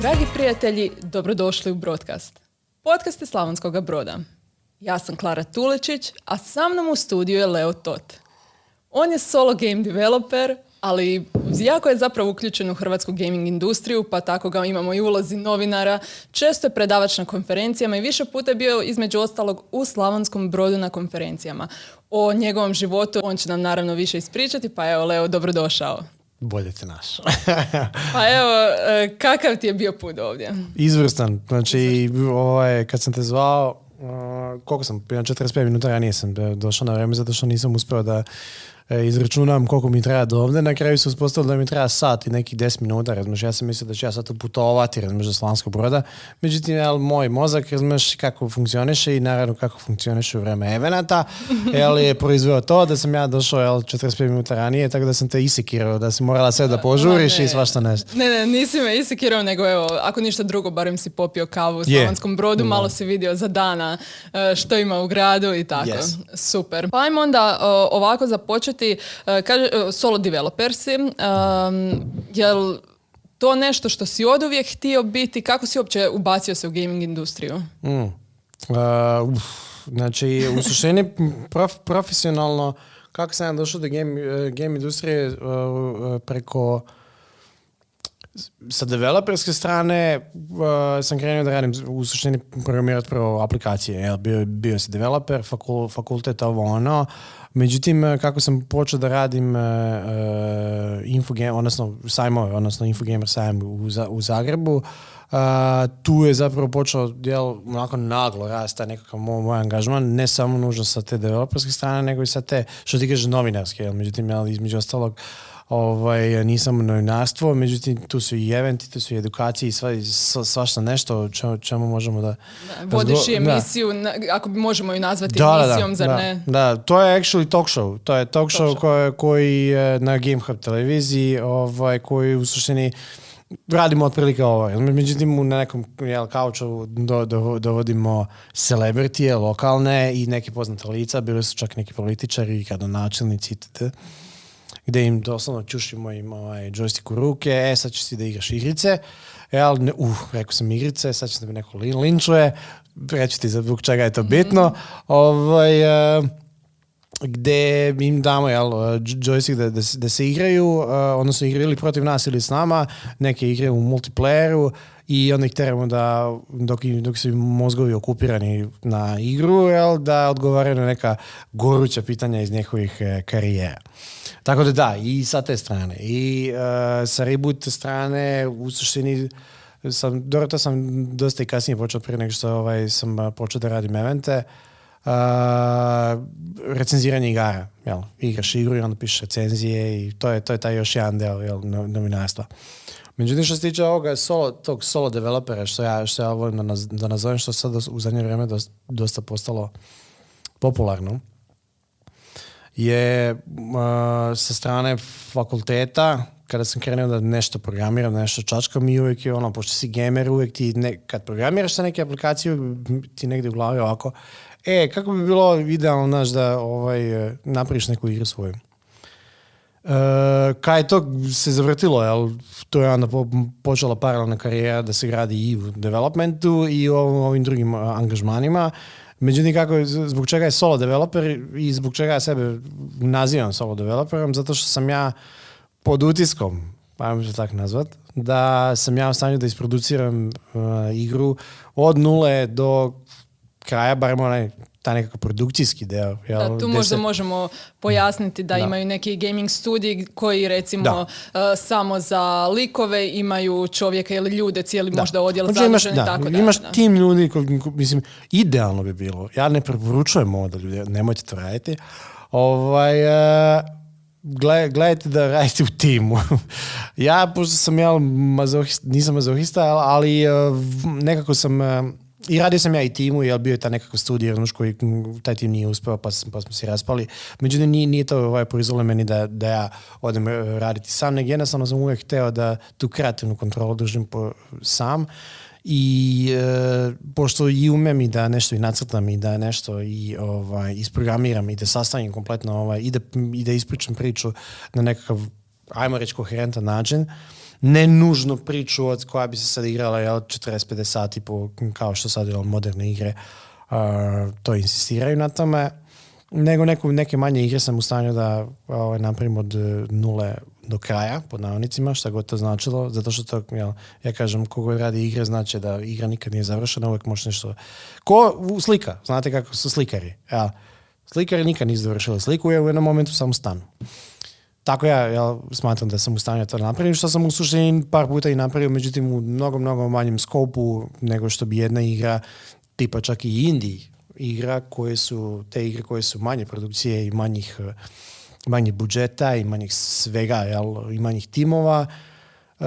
Dragi prijatelji, dobrodošli u Broadcast. Podcast je Slavonskog broda. Ja sam Klara Tulečić, a sa mnom u studiju je Leo Tot. On je solo game developer, ali jako je zapravo uključen u hrvatsku gaming industriju, pa tako ga imamo i ulozi novinara. Često je predavač na konferencijama i više puta je bio između ostalog u Slavonskom brodu na konferencijama. O njegovom životu on će nam naravno više ispričati, pa evo Leo, dobrodošao. Bolje te naš. pa evo, e, kakav ti je bio put ovdje? Izvrstan. Znači, ovaj, kad sam te zvao, koliko sam, 45 minuta ja nisam došao na vreme zato što nisam uspio da E, izračunam koliko mi treba do ovdje. Na kraju se uspostavilo da mi treba sat i nekih 10 minuta, razumiješ, ja sam mislio da ću ja sad putovati, razumiješ, do Slavonskog broda. Međutim, jel, moj mozak, razumiješ, kako funkcioniše i naravno kako funkcioniše u vreme evenata, jel, je proizveo to da sam ja došao, jel, 45 minuta ranije, tako da sam te isekirao, da si morala sve da požuriš i svašta nešto. Ne, ne, nisi me isekirao, nego evo, ako ništa drugo, barem si popio kavu u Slavonskom brodu, malo si vidio za dana e, što ima u gradu i tako. Super. Pa ajmo onda ovako započeti biti, e, kaže, e, solo developer si, jel to nešto što si od uvijek htio biti, kako si uopće ubacio se u gaming industriju? Mm. znači, u suštini profesionalno, kako sam ja došao do game, e, game industrije preko sa developerske strane sam krenuo da radim u suštini programirati prvo aplikacije. Jel, bio, bio si developer, fakul, fakultet, ovo ono. Međutim, e, kako sam počeo da radim uh, Infogame, odnosno sajmove, odnosno Infogamer sajam u, u Zagrebu, uh, tu je zapravo počeo jel, onako naglo rasta nekakav moj, moj angažman, ne samo nužno sa te developerske strane, nego i sa te, što ti kaže, novinarske. Jel, međutim, jel, između ostalog, ovaj, nisam novinarstvo, međutim tu su i eventi, tu su i edukacije i sva, svašta nešto čemu, čemu možemo da... da vodiš i emisiju, ako bi možemo ju nazvati da, emisijom, da, zar da, ne? Da, to je actually talk show. To je talk, show, Koji, koji je na Game Hub televiziji, ovaj, koji u suštini radimo otprilike ovo. Međutim, na nekom jel, kauču do, do, dovodimo celebritije, lokalne i neke poznate lica, bili su čak neki političari, gradonačelnici itd gdje im doslovno čušimo im ovaj joystick u ruke, e sad ćeš si da igraš igrice, e, ali ne, uh, rekao sam igrice, sad će da me neko linčuje, reći ti zbog čega je to bitno, ovaj, uh, gdje im damo jel, joystick da, da, da se igraju, uh, odnosno igraju protiv nas ili s nama, neke igre u multiplayeru i onda ih teramo da dok, dok su mozgovi okupirani na igru, jel, da odgovaraju na neka goruća pitanja iz njihovih e, karijera. Tako da da, i sa te strane. I uh, sa reboot strane, u suštini, sam, dobro, to sam dosta i kasnije počeo prije nego što ovaj, sam počeo da radim evente. Uh, recenziranje igara. Jel? Igraš igru i onda pišeš recenzije i to je, to je taj još jedan deo jel, novinarstva. Međutim, što se tiče ovoga solo, tog solo developera, što ja, što ja volim da, da nazovem, što sad u zadnje vrijeme dosta, dosta postalo popularno, je sa strane fakulteta, kada sam krenuo da nešto programiram, nešto čačkam i uvijek je ono, pošto si gamer, uvijek ti, ne, kad programiraš sa neke aplikacije, ti negdje u glavi ovako, e, kako bi bilo idealno, znaš, da ovaj, napraviš neku igru svoju. Uh, kaj to se zavrtilo, jel? to je onda počela paralelna karijera da se gradi i u developmentu i u ovim drugim angažmanima. Međutim, kako, zbog čega je solo developer i zbog čega ja sebe nazivam solo developerom, zato što sam ja pod utiskom, ajmo se tako nazvat, da sam ja u stanju da isproduciram uh, igru od nule do kraja, barem onaj taj nekakav produkcijski deo. Jel, da, tu možda možemo pojasniti da, imaju neki gaming studiji koji recimo uh, samo za likove imaju čovjeka ili ljude, cijeli možda odjel znači, imaš, da, tako da. Imaš tim ljudi, koji, mislim, idealno bi bilo. Ja ne preporučujem ovo da ljudi, nemojte to raditi. Ovaj, uh, gledajte da radite u timu. ja, pošto sam ja mazohista, nisam mazohista, ali uh, nekako sam i radio sam ja i timu, jer bio je ta nekakav studij koji taj tim nije uspeo, pa, pa smo se raspali. Međutim, nije, nije to ovaj, proizvolo meni da, da ja odem e, raditi sam, nego jednostavno sam uvijek hteo da tu kreativnu kontrolu držim po, sam. I e, pošto i umem i da nešto i nacrtam i da nešto i ovaj, isprogramiram i da sastavim kompletno ovaj, i, da, i da ispričam priču na nekakav, ajmo reći, koherentan način, ne nužno priču od koja bi se sad igrala jel, 40-50 sati po, kao što sad jel, moderne igre uh, to insistiraju na tome nego neku, neke manje igre sam u stanju da ovaj, napravim od nule do kraja, pod navodnicima, šta god to značilo, zato što to, jel, ja kažem, kogo radi igre, znači da igra nikad nije završena, uvijek može nešto... Ko slika, znate kako su slikari, ja. Slikari nikad nisu završili sliku, je u jednom momentu samo stanu. Tako ja, ja smatram da sam u stanju to što sam u suštini par puta i napravio, međutim u mnogo, mnogo manjem skopu nego što bi jedna igra, tipa čak i indie igra, koje su, te igre koje su manje produkcije i manjih manjih budžeta i manjih svega, jel, i manjih timova uh,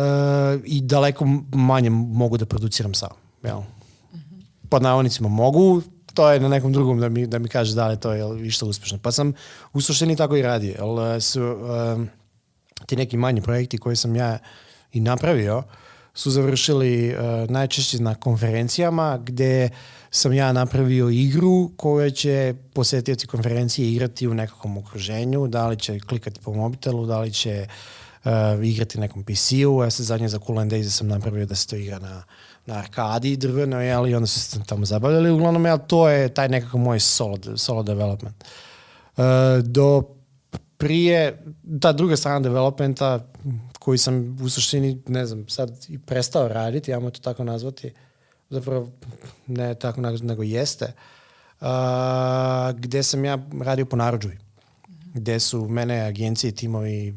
i daleko manje mogu da produciram sam. Jel. Mm-hmm. Pod navodnicima mogu, to je na nekom drugom da mi, da mi kaže da li to je išta uspešno. Pa sam u suštini tako i radio. Jel, su, uh, ti neki manji projekti koje sam ja i napravio su završili uh, najčešće na konferencijama gde sam ja napravio igru koja će posjetioci konferencije igrati u nekakvom okruženju, da li će klikati po mobitelu, da li će uh, igrati nekom PC-u. Ja se zadnje za Cool and Days sam napravio da se to igra na, na arkadi drvenoj, ali onda su se tamo zabavljali. Uglavnom, jel, to je taj nekako moj solo, solo development. Uh, do prije, ta druga strana developmenta koji sam u suštini, ne znam, sad i prestao raditi, ja to tako nazvati, zapravo ne tako nego jeste, uh, gde sam ja radio po naruđuji. Gde su mene agencije, timovi,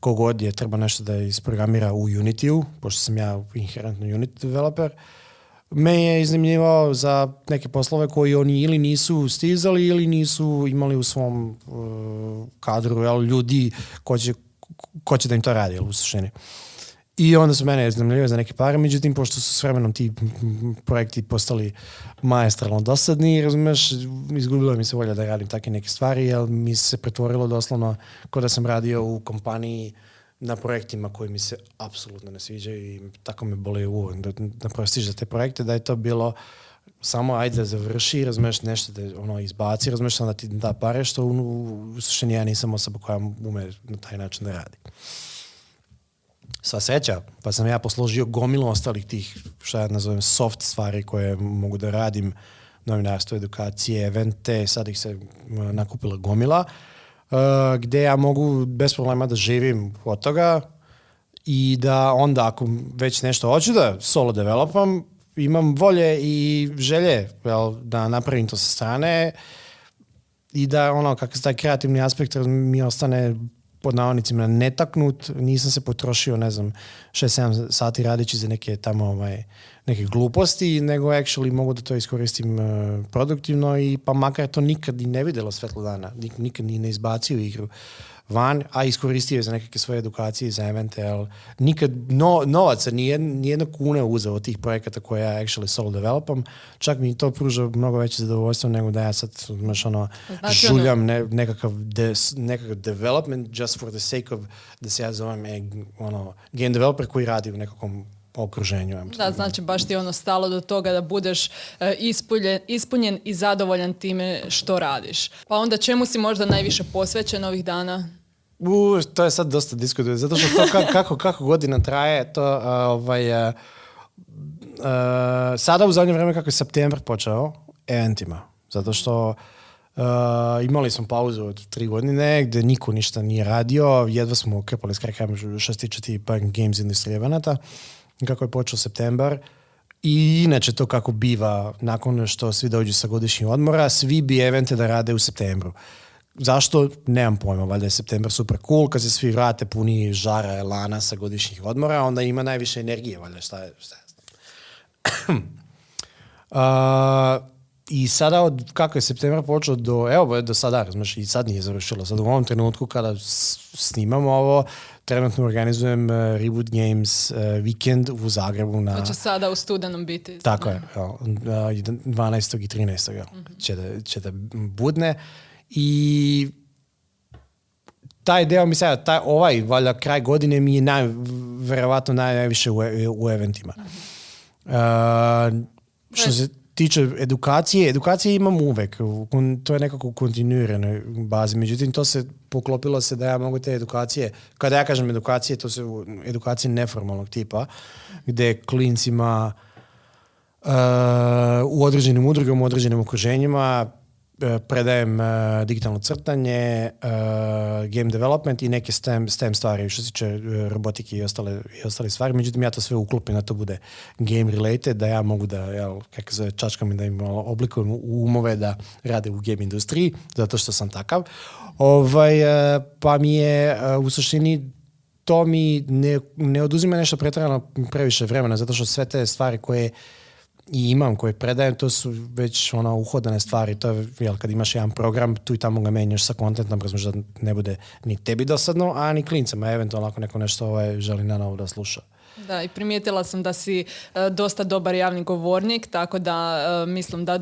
kogod je treba nešto da isprogramira u Unity-u, pošto sam ja inherentno Unity developer, me je iznimljivao za neke poslove koji oni ili nisu stizali ili nisu imali u svom uh, kadru jel, ljudi ko će, ko će da im to radi u suštini. Uh, I onda su mene iznajmljivali za neke pare, međutim, pošto su s vremenom ti projekti postali maestralno dosadni, razumeš, izgubilo mi se volja da radim takve neke stvari, jer mi se pretvorilo doslovno kod da sam radio u kompaniji na projektima koji mi se apsolutno ne sviđaju i tako me boli u da, da prostiš za te projekte, da je to bilo samo ajde da završi, razumeš nešto da ono izbaci, razumeš da ti da pare, što u, u suštini ja nisam osoba koja ume na taj način da radi sva sreća, pa sam ja posložio gomilu ostalih tih, šta ja nazovem, soft stvari koje mogu da radim, novinarstvo, edukacije, evente, sad ih se nakupila gomila, uh, gde ja mogu bez problema da živim od toga i da onda ako već nešto hoću da solo developam, imam volje i želje well, da napravim to sa strane i da ono, kakav se taj kreativni aspekt mi ostane pod navodnicima netaknut, nisam se potrošio, ne znam, 6-7 sati radići za neke tamo ovaj, neke gluposti, nego actually mogu da to iskoristim uh, produktivno i pa makar to nikad i ne videlo svetlo dana, nik, nikad ni ne izbacio igru van, a iskoristio je za nekakve svoje edukacije za ali nikad no, novaca, nijedna, nijedna kuna uzeo od tih projekata koje ja actually solo developam, čak mi to pruža mnogo veće zadovoljstvo nego da ja sad znaš, ono, znači, žuljam ne, nekakav, de, nekakav development just for the sake of da se ja zovem e, ono, game developer koji radi u nekakvom okruženju. Da, znači baš ti ono stalo do toga da budeš uh, ispuljen, ispunjen i zadovoljan time što radiš. Pa onda čemu si možda najviše posvećen ovih dana? U, to je sad dosta diskutuje, zato što to kako, kako, kako godina traje, to uh, ovaj, uh, uh, sada u zadnje vreme kako je september počeo, eventima, zato što Uh, imali smo pauzu od tri godine gde niko ništa nije radio, jedva smo krpali s krajem što se tiče ti games industrije evenata, kako je počeo septembar i inače to kako biva nakon što svi dođu sa godišnjih odmora, svi bi evente da rade u septembru. Zašto? Nemam pojma, valjda je septembar super cool, kad se svi vrate puni žara, elana sa godišnjih odmora, onda ima najviše energije, valjda šta je, šta je. uh, I sada, od, kako je septembar počeo do, evo, do sada, razumeš, i sad nije završilo. Sad u ovom trenutku kada snimamo ovo, trenutno organizujem uh, Reboot Games uh, weekend u Zagrebu. Na, znači sada u studenom biti. Tako je, uh, 12. i 13. Mm -hmm. će, da, će da budne. I taj deo mi sada, taj, ovaj valjda kraj godine mi je naj, verovatno najviše u, u eventima. Uh, što se tiče edukacije, edukacije imam uvek, to je nekako u kontinuiranoj bazi, međutim to se poklopilo se da ja mogu te edukacije, kada ja kažem edukacije, to su edukacije neformalnog tipa, gde klincima uh, u određenim udrugama, u određenim okruženjima predajem uh, digitalno crtanje, uh, game development i neke STEM, STEM stvari što se tiče robotike i ostale, i ostale stvari. Međutim, ja to sve uklopim da to bude game related, da ja mogu da, jel, kako se čačkam da im oblikujem umove da rade u game industriji, zato što sam takav. Ovaj, pa mi je u suštini to mi ne, ne oduzima nešto pretjerano previše vremena, zato što sve te stvari koje i imam koje predajem, to su već ona uhodane stvari. To je, jel, kad imaš jedan program, tu i tamo ga menjaš sa kontentom, razumiješ da ne bude ni tebi dosadno, a ni klincama, eventualno ako neko nešto ovaj, želi na novo da sluša. Da, i primijetila sam da si uh, dosta dobar javni govornik, tako da uh, mislim da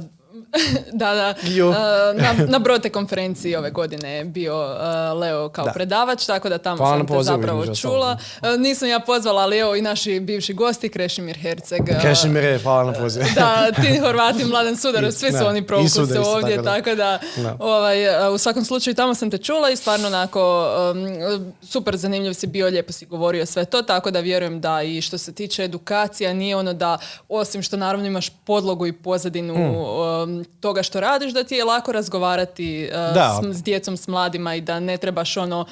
da, da. Uh, na, na Brote konferenciji ove godine je bio uh, Leo kao predavač, tako da tamo hvala sam te zapravo čula. Uh, nisam ja pozvala, ali evo i naši bivši gosti, Krešimir Herceg. Krešimir je, hvala na pozivu. da, ti Horvati, Mladen Sudar, svi su oni provuku se ovdje, tako da, ovaj, u svakom slučaju tamo sam te čula i stvarno onako um, super zanimljiv si bio, lijepo si govorio sve to, tako da vjerujem da i što se tiče edukacija nije ono da osim što naravno imaš podlogu i pozadinu mm. Um, toga što radiš da ti je lako razgovarati uh, s, djecom, s mladima i da ne trebaš ono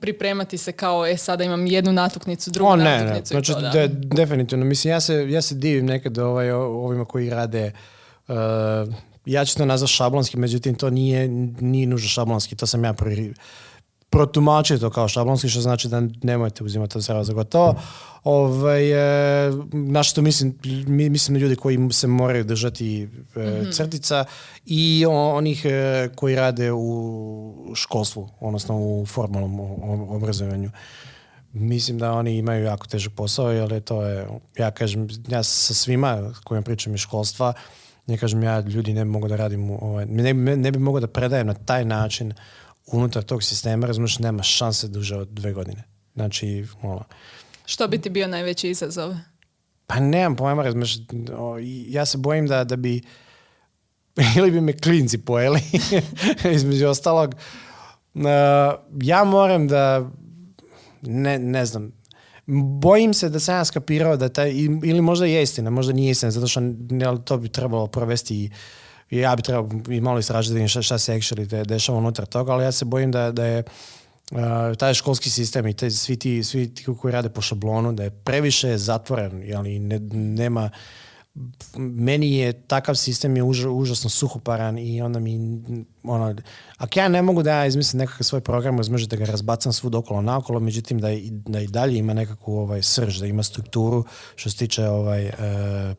pripremati se kao e sada imam jednu natuknicu, drugu o, ne, natuknicu. Ne. Znači, de, definitivno. Mislim, ja se, ja se divim nekad ovaj, ovima koji rade uh, ja ću to nazvati šablonski, međutim to nije, nije nužno šablonski, to sam ja pri, protumačiti to kao šablonski, što znači da nemojte uzimati to zdravo za gotovo. Ovaj, e, na što mislim, mislim na ljudi koji se moraju držati e, mhm. crtica i onih e, koji rade u školstvu, odnosno u formalnom obrazovanju. Mislim da oni imaju jako težak posao, jer to je, ja kažem, ja sa svima kojima pričam iz školstva, ne kažem ja, ljudi ne bi mogu da radim, ovaj, ne, ne bi mogu da predajem na taj način unutar tog sistema, razumiješ, nema šanse duže od dve godine. Znači, ono... Što bi ti bio najveći izazov? Pa nemam pojma, razumiješ, ja se bojim da, da bi ili bi me klinci pojeli, između ostalog. ja moram da, ne, ne znam, bojim se da sam ja skapirao da taj, ili možda je istina, možda nije istina, zato što to bi trebalo provesti i ja bi trebao i malo istražiti šta, šta se actually dešava unutar toga, ali ja se bojim da, da je uh, taj školski sistem i te, svi, ti, svi ti koji rade po šablonu, da je previše zatvoren, ali ne, nema meni je takav sistem je užasno suhoparan i onda mi ono, ako ja ne mogu da ja izmislim nekakav svoj program, razmišljam da ga razbacam svud okolo naokolo, međutim da i, da i dalje ima nekakvu ovaj, srž, da ima strukturu što se tiče ovaj, uh,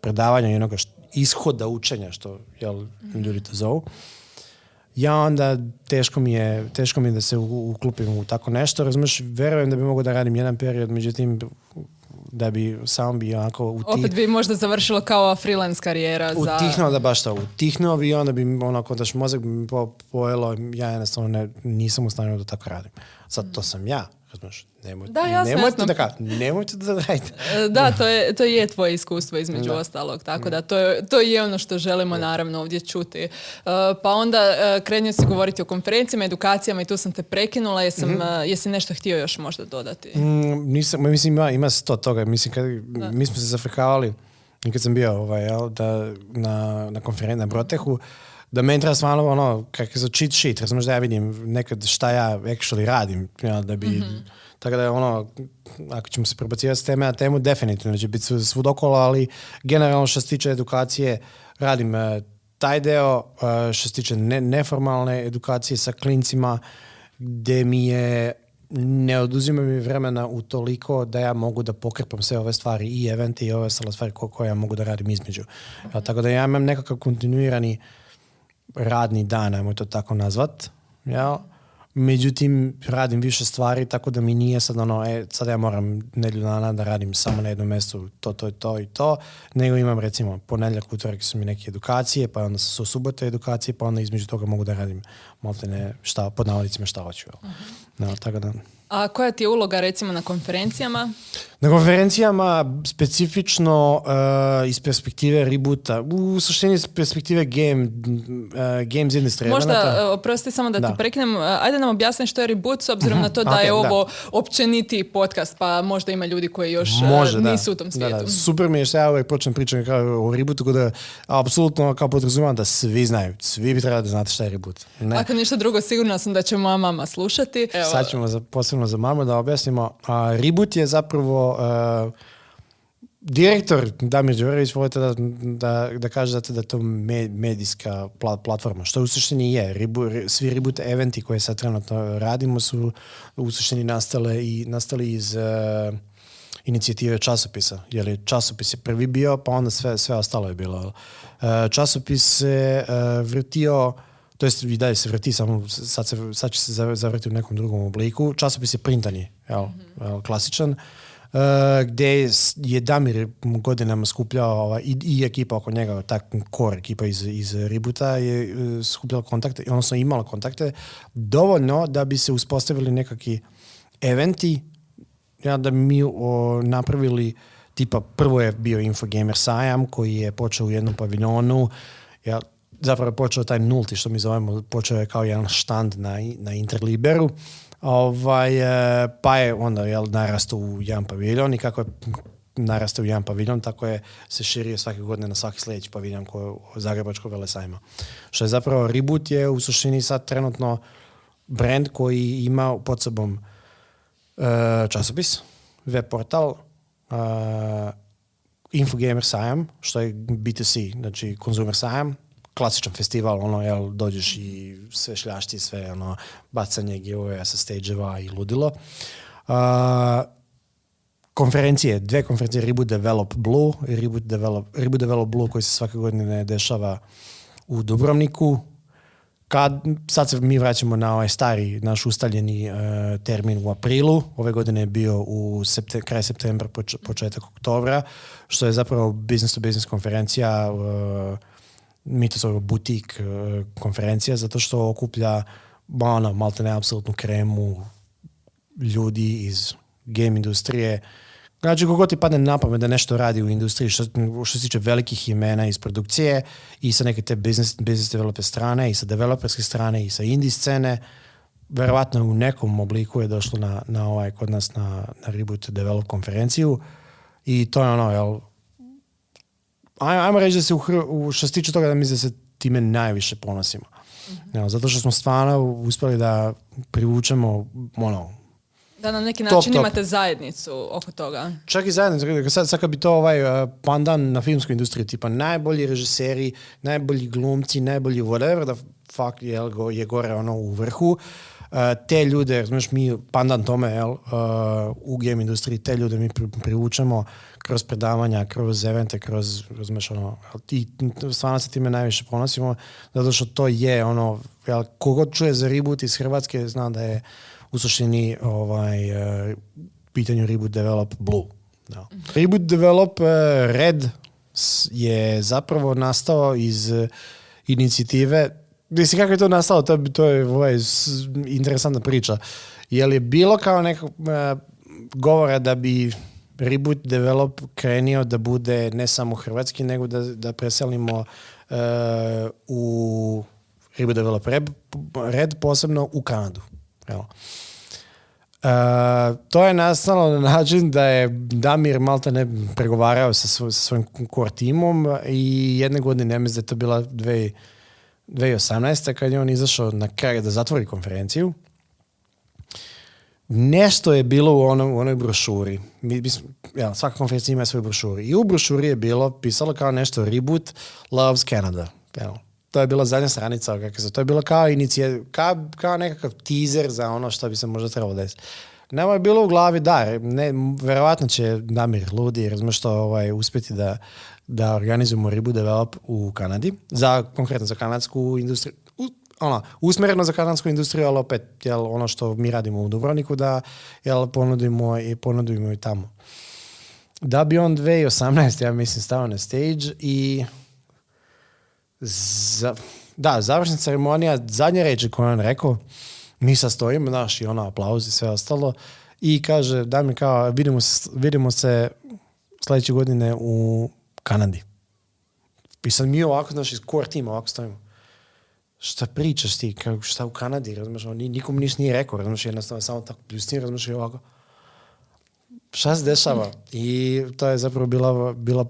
predavanja i onoga što, ishoda učenja, što jel, ljudi to zovu. Ja onda teško mi je, teško mi je da se uklupim u tako nešto. Razumiješ, verujem da bi mogao da radim jedan period, međutim da bi sam bi onako utih... Opet bi možda završilo kao freelance karijera za... Utihnuo da baš to, utihnuo bi i onda bi onako daš mozak bi mi pojelo, ja jednostavno ne, nisam u stanju da tako radim. Sad to sam ja, razumiješ, Nemojte, da, jasno, nemojte da ka, nemojte da radite. E, da, to je, to je tvoje iskustvo između ostalog, tako da to je, to je ono što želimo naravno ovdje čuti. Uh, pa onda uh, krenio si govoriti o konferencijama, edukacijama i tu sam te prekinula, jesam, mm jesi nešto htio još možda dodati? Mm, nisam, mislim ima, ima sto toga, mislim kad, mi smo se zafrikavali kad sam bio ovaj, jel, da, na, na konferenciji na Brotehu, da meni treba stvarno ono, kako je cheat sheet, razumiješ da ja vidim nekad šta ja actually radim, jel, da bi mm tako da je ono, ako ćemo se prebacivati s teme na temu, definitivno će biti svud okolo, ali generalno što se tiče edukacije, radim e, taj deo, e, što se tiče neformalne edukacije sa klincima, gdje mi je ne oduzima mi vremena u toliko da ja mogu da pokrpam sve ove stvari i evente i ove stvari koje ja mogu da radim između. tako da ja imam nekakav kontinuirani radni dan, ajmo to tako nazvat. Jel? Međutim, radim više stvari, tako da mi nije sad ono, e, sad ja moram nedlju dana da radim samo na jednom mjestu to, to, to i to, nego imam recimo ponedjeljak, utorak su mi neke edukacije, pa onda su subote edukacije, pa onda između toga mogu da radim maltene šta, pod navodicima šta hoću. Uh-huh. No, tako da. A koja ti je uloga recimo na konferencijama? Na konferencijama specifično uh, iz perspektive rebota, u suštini iz perspektive game, uh, games industrije. Možda, uh, oprosti samo da, Da. te prekinem, uh, ajde nam objasni što je reboot s obzirom na to da Ok, je da. ovo općeniti podcast, pa možda ima ljudi koji još uh, Može, da. nisu u tom svijetu. Da, da. Super mi je što ja uvijek počnem pričati kao o rebootu, tako da apsolutno kao podrazumijem da svi znaju. Svi bi trebali da znate šta je reboot. Ne. Ako ništa drugo, sigurna sam da će moja mama slušati. Evo, Sad ćemo za, posebno za mamu da objasnimo. A, reboot je zapravo a, direktor Damir Đurević volite da, da, da kažete da je to me- medijska pla- platforma, što u suštini je. Rebu, re- svi reboot eventi koje sad trenutno radimo su u suštini nastale i nastali iz e, inicijative časopisa. Jer je časopis je prvi bio, pa onda sve, sve ostalo je bilo. E, časopis se e, vrtio to jest i dalje se vrti, samo sad, se, sad će se zav- zavrti u nekom drugom obliku. Časopis je printani, jel, jel, klasičan, uh, gdje je Damir godinama skupljao ovaj, i, i ekipa oko njega, ta core ekipa iz, iz Rebuta je uh, skupljala kontakte, odnosno imala kontakte dovoljno da bi se uspostavili nekakvi eventi ja, da bi mi o, napravili tipa prvo je bio Infogamer sajam koji je počeo u jednom paviljonu ja, zapravo je počeo taj nulti što mi zovemo počeo je kao jedan štand na, na Interliberu ovaj, e, pa je onda jel, narastao u jedan paviljon i kako je narastao u jedan paviljon, tako je se širio svake godine na svaki sljedeći paviljon koji Zagrebačkog velesajma. Što je zapravo Reboot je u suštini sad trenutno brand koji ima pod sobom e, časopis, web portal, e, Infogamer sajam, što je B2C, znači konzumer sajam, klasičan festival, ono, jel, dođeš i sve šljašti, sve, ono, bacanje giveawaya sa stage-eva i ludilo. Uh, konferencije, dve konferencije, Reboot Develop Blue i Reboot Develop, Reboot Develop Blue koji se svake godine dešava u Dubrovniku. Kad, sad se mi vraćamo na ovaj stari, naš ustaljeni e, termin u aprilu. Ove godine je bio u septe, kraj septembra, poč- početak oktobra, što je zapravo business to business konferencija, e, mi to zovemo butik e, konferencija, zato što okuplja ono, malte ne apsolutnu kremu ljudi iz game industrije. Znači, kogo ti padne na pamet da nešto radi u industriji što, što se tiče velikih imena iz produkcije i sa neke te business, business developer strane i sa developerske strane i sa indie scene, verovatno u nekom obliku je došlo na, na ovaj, kod nas na, na Reboot Develop konferenciju i to je ono, jel, ajmo reći da se u, u što se tiče toga da mi da se time najviše ponosimo. Jel, zato što smo stvarno uspjeli da privučemo ono, Da na neki Top, način top. imate zajednicu oko toga. Čak i zajedno, sad, sad kad bi to ovaj uh, pandan na filmskoj industriji, tipa najbolji režiseri, najbolji glumci, najbolji whatever, da fuck je, je gore ono u vrhu, uh, te ljude, znaš, mi pandan tome, jel, uh, u game industriji, te ljude mi pri, privučemo kroz predavanja, kroz evente, kroz, razumeš, ono, i stvarno se time najviše ponosimo, zato što to je, ono, jel, kogod čuje za reboot iz Hrvatske, zna da je u suštini ovaj, uh, pitanju Reboot Develop Blue. Da. Reboot Develop Red je zapravo nastao iz inicijative Mislim, kako je to nastalo, to, to je ovaj, interesantna priča. Je li bilo kao neko eh, govora da bi Reboot Develop krenio da bude ne samo hrvatski, nego da, da preselimo eh, u Reboot Develop Red, Red posebno u Kanadu. Evo. E, to je nastalo na način da je Damir Malta ne pregovarao sa, svoj, sa svojim core timom i jedne godine, ja mislim da je to bila dve- 2018. kad je on izašao na kraj da zatvori konferenciju. Nešto je bilo u, onom, u onoj brošuri. Mi, mi jel, svaka konferencija ima svoju brošuru. I u brošuri je bilo, pisalo kao nešto Reboot Loves Canada. Jel, to je bila zadnja stranica, kako se, to je bilo kao, inicija, kao, kao nekakav teaser za ono što bi se možda trebalo desiti. Nama je bilo u glavi, da, ne, verovatno će Damir Ludi, razumiješ što ovaj, uspjeti da, da organizujemo Reboot Develop u Kanadi, za, konkretno za kanadsku industriju, ono, usmjereno za kanadsku industriju, ali opet, jel, ono što mi radimo u Dubrovniku, da jel, ponudimo, i ponudimo i tamo. Da bi on 2018, ja mislim, stao na stage i za, da, završna ceremonija, zadnje reči je on rekao, mi sad stojimo, znaš, i ono, aplauz i sve ostalo, i kaže, Damir kao, vidimo se, vidimo se sljedeće godine u Kanadi. I sad mi ovako, znaš, iz core tima ovako stojimo. Šta pričaš ti, kao, šta u Kanadi, razumiješ, on ni- nikom ništa nije rekao, razumiješ, jednostavno samo tako pljusni, razumiješ, i ovako. Šta se dešava? I to je zapravo bila, bila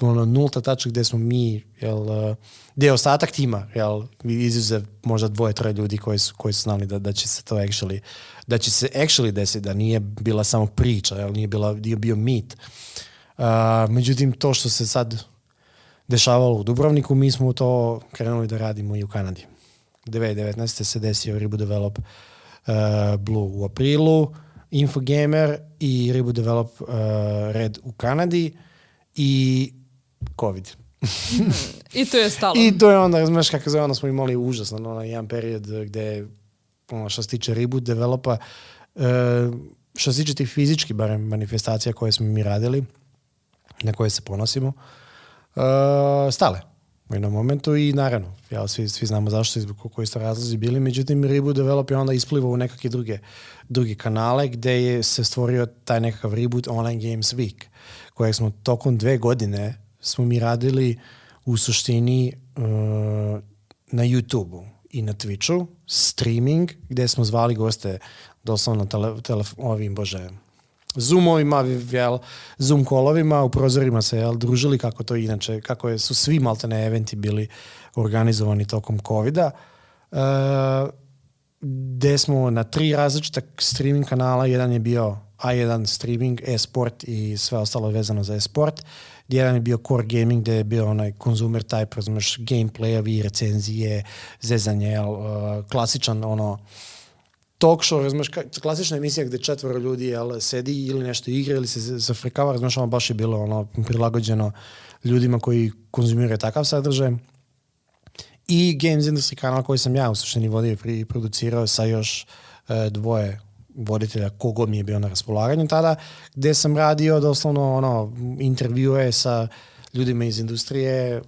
ono, nulta tačka gdje smo mi, jel, eh, gdje je ostatak tima, jel, izuzev možda dvoje, troje ljudi koji su, koji su znali da, da će se to actually, da će se actually desiti, da nije bila samo priča, jel, nije, bila, bio mit. Uh, međutim, to što se sad dešavalo u Dubrovniku, mi smo to krenuli da radimo i u Kanadi. 2019. se desio Reboot Develop uh, Blue u aprilu, Infogamer i Reboot Develop uh, Red u Kanadi i COVID. I tu je stalo. I to je onda, znaš kako zove, onda smo imali užasno ono, jedan period gdje ono, što se tiče reboot developa, e, što se tiče tih fizičkih barem manifestacija koje smo mi radili, na koje se ponosimo, e, stale u jednom momentu i naravno, ja, svi, svi znamo zašto i zbog koji su razlozi bili, međutim reboot develop je onda isplivao u nekakve druge, druge kanale gdje je se stvorio taj nekakav reboot online games week kojeg smo tokom dve godine smo mi radili u suštini uh, na YouTube-u i na Twitchu, streaming, gdje smo zvali goste doslovno tele, tele, ovim, bože, Zoomovima, jel, Zoom kolovima, u prozorima se jel, družili kako to inače, kako je, su svi maltene eventi bili organizovani tokom covida. Uh, gdje smo na tri različita streaming kanala, jedan je bio A1 streaming, e-sport i sve ostalo vezano za e-sport. Jedan je bio core gaming gdje je bio onaj consumer type, razumeš, gameplayovi, recenzije, zezanje, jel, uh, klasičan ono talk show, razumeš, klasična emisija gdje četvoro ljudi jel, sedi ili nešto igra ili se zafrikava, razumeš, ono baš je bilo ono prilagođeno ljudima koji konzumiraju takav sadržaj. I Games Industry kanal koji sam ja u suštini vodio i producirao sa još e, dvoje voditelja kogo mi je bio na raspolaganju tada, gdje sam radio doslovno ono, intervjue sa ljudima iz industrije,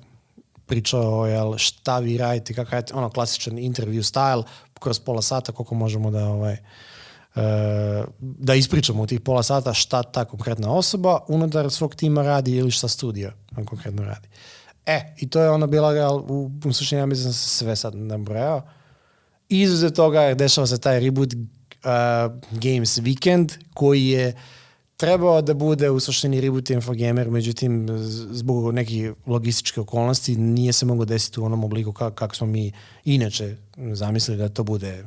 pričao jel, šta vi radite, kakav je ono klasičan interview style, kroz pola sata koliko možemo da ovaj, e, da ispričamo u tih pola sata šta ta konkretna osoba unutar svog tima radi ili šta studio on konkretno radi. E, i to je ono bila, u, u suštini ja mislim da se sve sad nabrojao. Izuzev toga dešava se taj reboot uh, Games Weekend koji je trebao da bude u suštini reboot Infogamer, međutim z- zbog nekih logističke okolnosti nije se moglo desiti u onom obliku ka- kako smo mi inače zamislili da to bude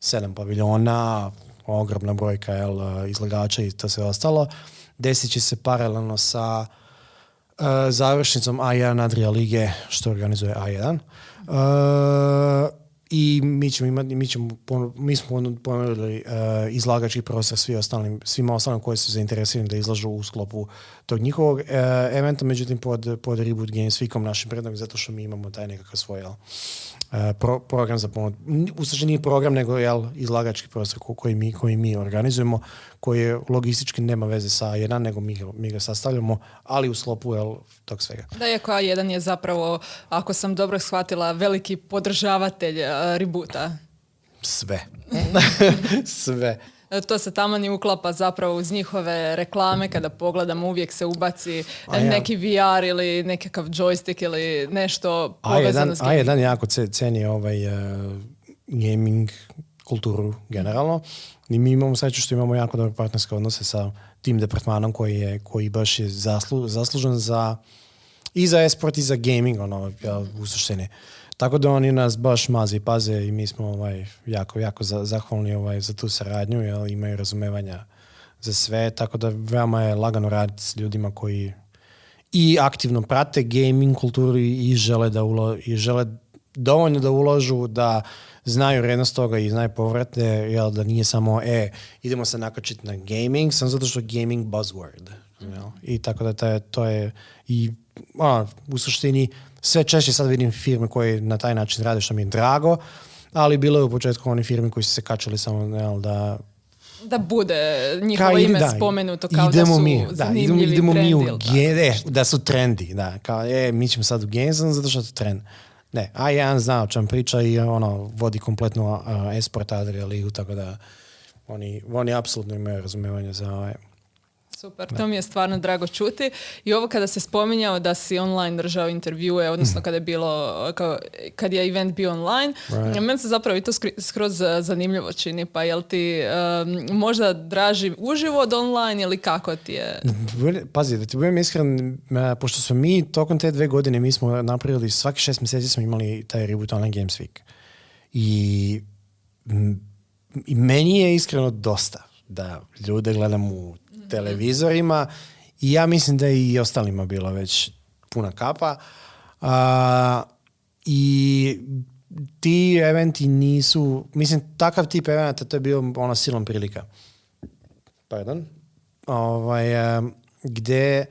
sedam paviljona, ogromna brojka jel, izlagača i to sve ostalo. Desit će se paralelno sa uh, završnicom A1 Adria Lige, što organizuje A1. Uh, I mi ćemo imati, mi, ćemo, mi smo ponu- ponudili uh, izlagački prostor svi ostalim, svima ostalim koji su zainteresirani da izlažu u sklopu tog njihovog uh, eventa, međutim pod, pod Reboot Games Weekom našim prednog, zato što mi imamo taj nekakav svoj jel, pro- program za pomoć. U suštini nije program, nego jel, izlagački prostor ko- koji mi, koji mi organizujemo, koji je logistički nema veze sa A1, nego mi, ga- mi ga sastavljamo, ali u sklopu jel, tog svega. Da, iako A1 je zapravo, ako sam dobro shvatila, veliki podržavatelj uh, reboota. Sve. Sve. E, To se tamo ni uklapa zapravo uz njihove reklame, kada pogledam uvijek se ubaci A ja. neki VR ili nekakav joystick ili nešto povezano A1, s gamingom. A1 jako ce- ceni ovaj uh, gaming kulturu generalno. I mi imamo sreću što imamo jako dobre partnerske odnose sa tim departmanom koji je koji baš je zaslu, zaslužen za i za esport i za gaming ono u suštini. Tako da oni nas baš maze i paze i mi smo ovaj, jako, jako za- zahvalni ovaj, za tu saradnju, jer imaju razumevanja za sve, tako da veoma je lagano raditi s ljudima koji i aktivno prate gaming kulturu i žele da ulo, i žele dovoljno da uložu da znaju rednost toga i znaju povrate, jel, da nije samo e, idemo se nakačiti na gaming, samo zato što gaming buzzword. Jel? I tako da to je, to je i ono, u suštini sve češće sad vidim firme koje na taj način rade što mi je drago, ali bilo je u početku oni firme koji su se kačali samo jel, da Da bude njihovo ime da, spomenuto kao da idemo su mi, da, idemo, idemo mi u ili tako ge- e, da su trendi, da, kao, e, mi ćemo sad u games zato što je trend. Ne, a jedan zna o čem priča i ono, vodi kompletnu uh, esport Adria ligu, tako da Oni, oni apsolutno imaju razumijevanje za ovaj, Super, to mi je stvarno drago čuti. I ovo kada se spominjao da si online držao intervjue, odnosno Mhm. kada je bilo, kao, kad je event bio online, meni se zapravo i to skroz uh, zanimljivo čini. Pa jel ti um, možda draži uživo od online ili kako ti je? Pazi, da ti budem iskren, e, pošto smo mi tokom te dve godine, mi smo napravili, svaki šest mjeseci smo imali taj Reboot Online Games Week. I, i meni je iskreno dosta da ljude gledam u televizorima i ja mislim da je i ostalima bila već puna kapa. A, I ti eventi nisu, mislim, takav tip eventa, to je bio ono silom prilika. Pardon ovaj, gde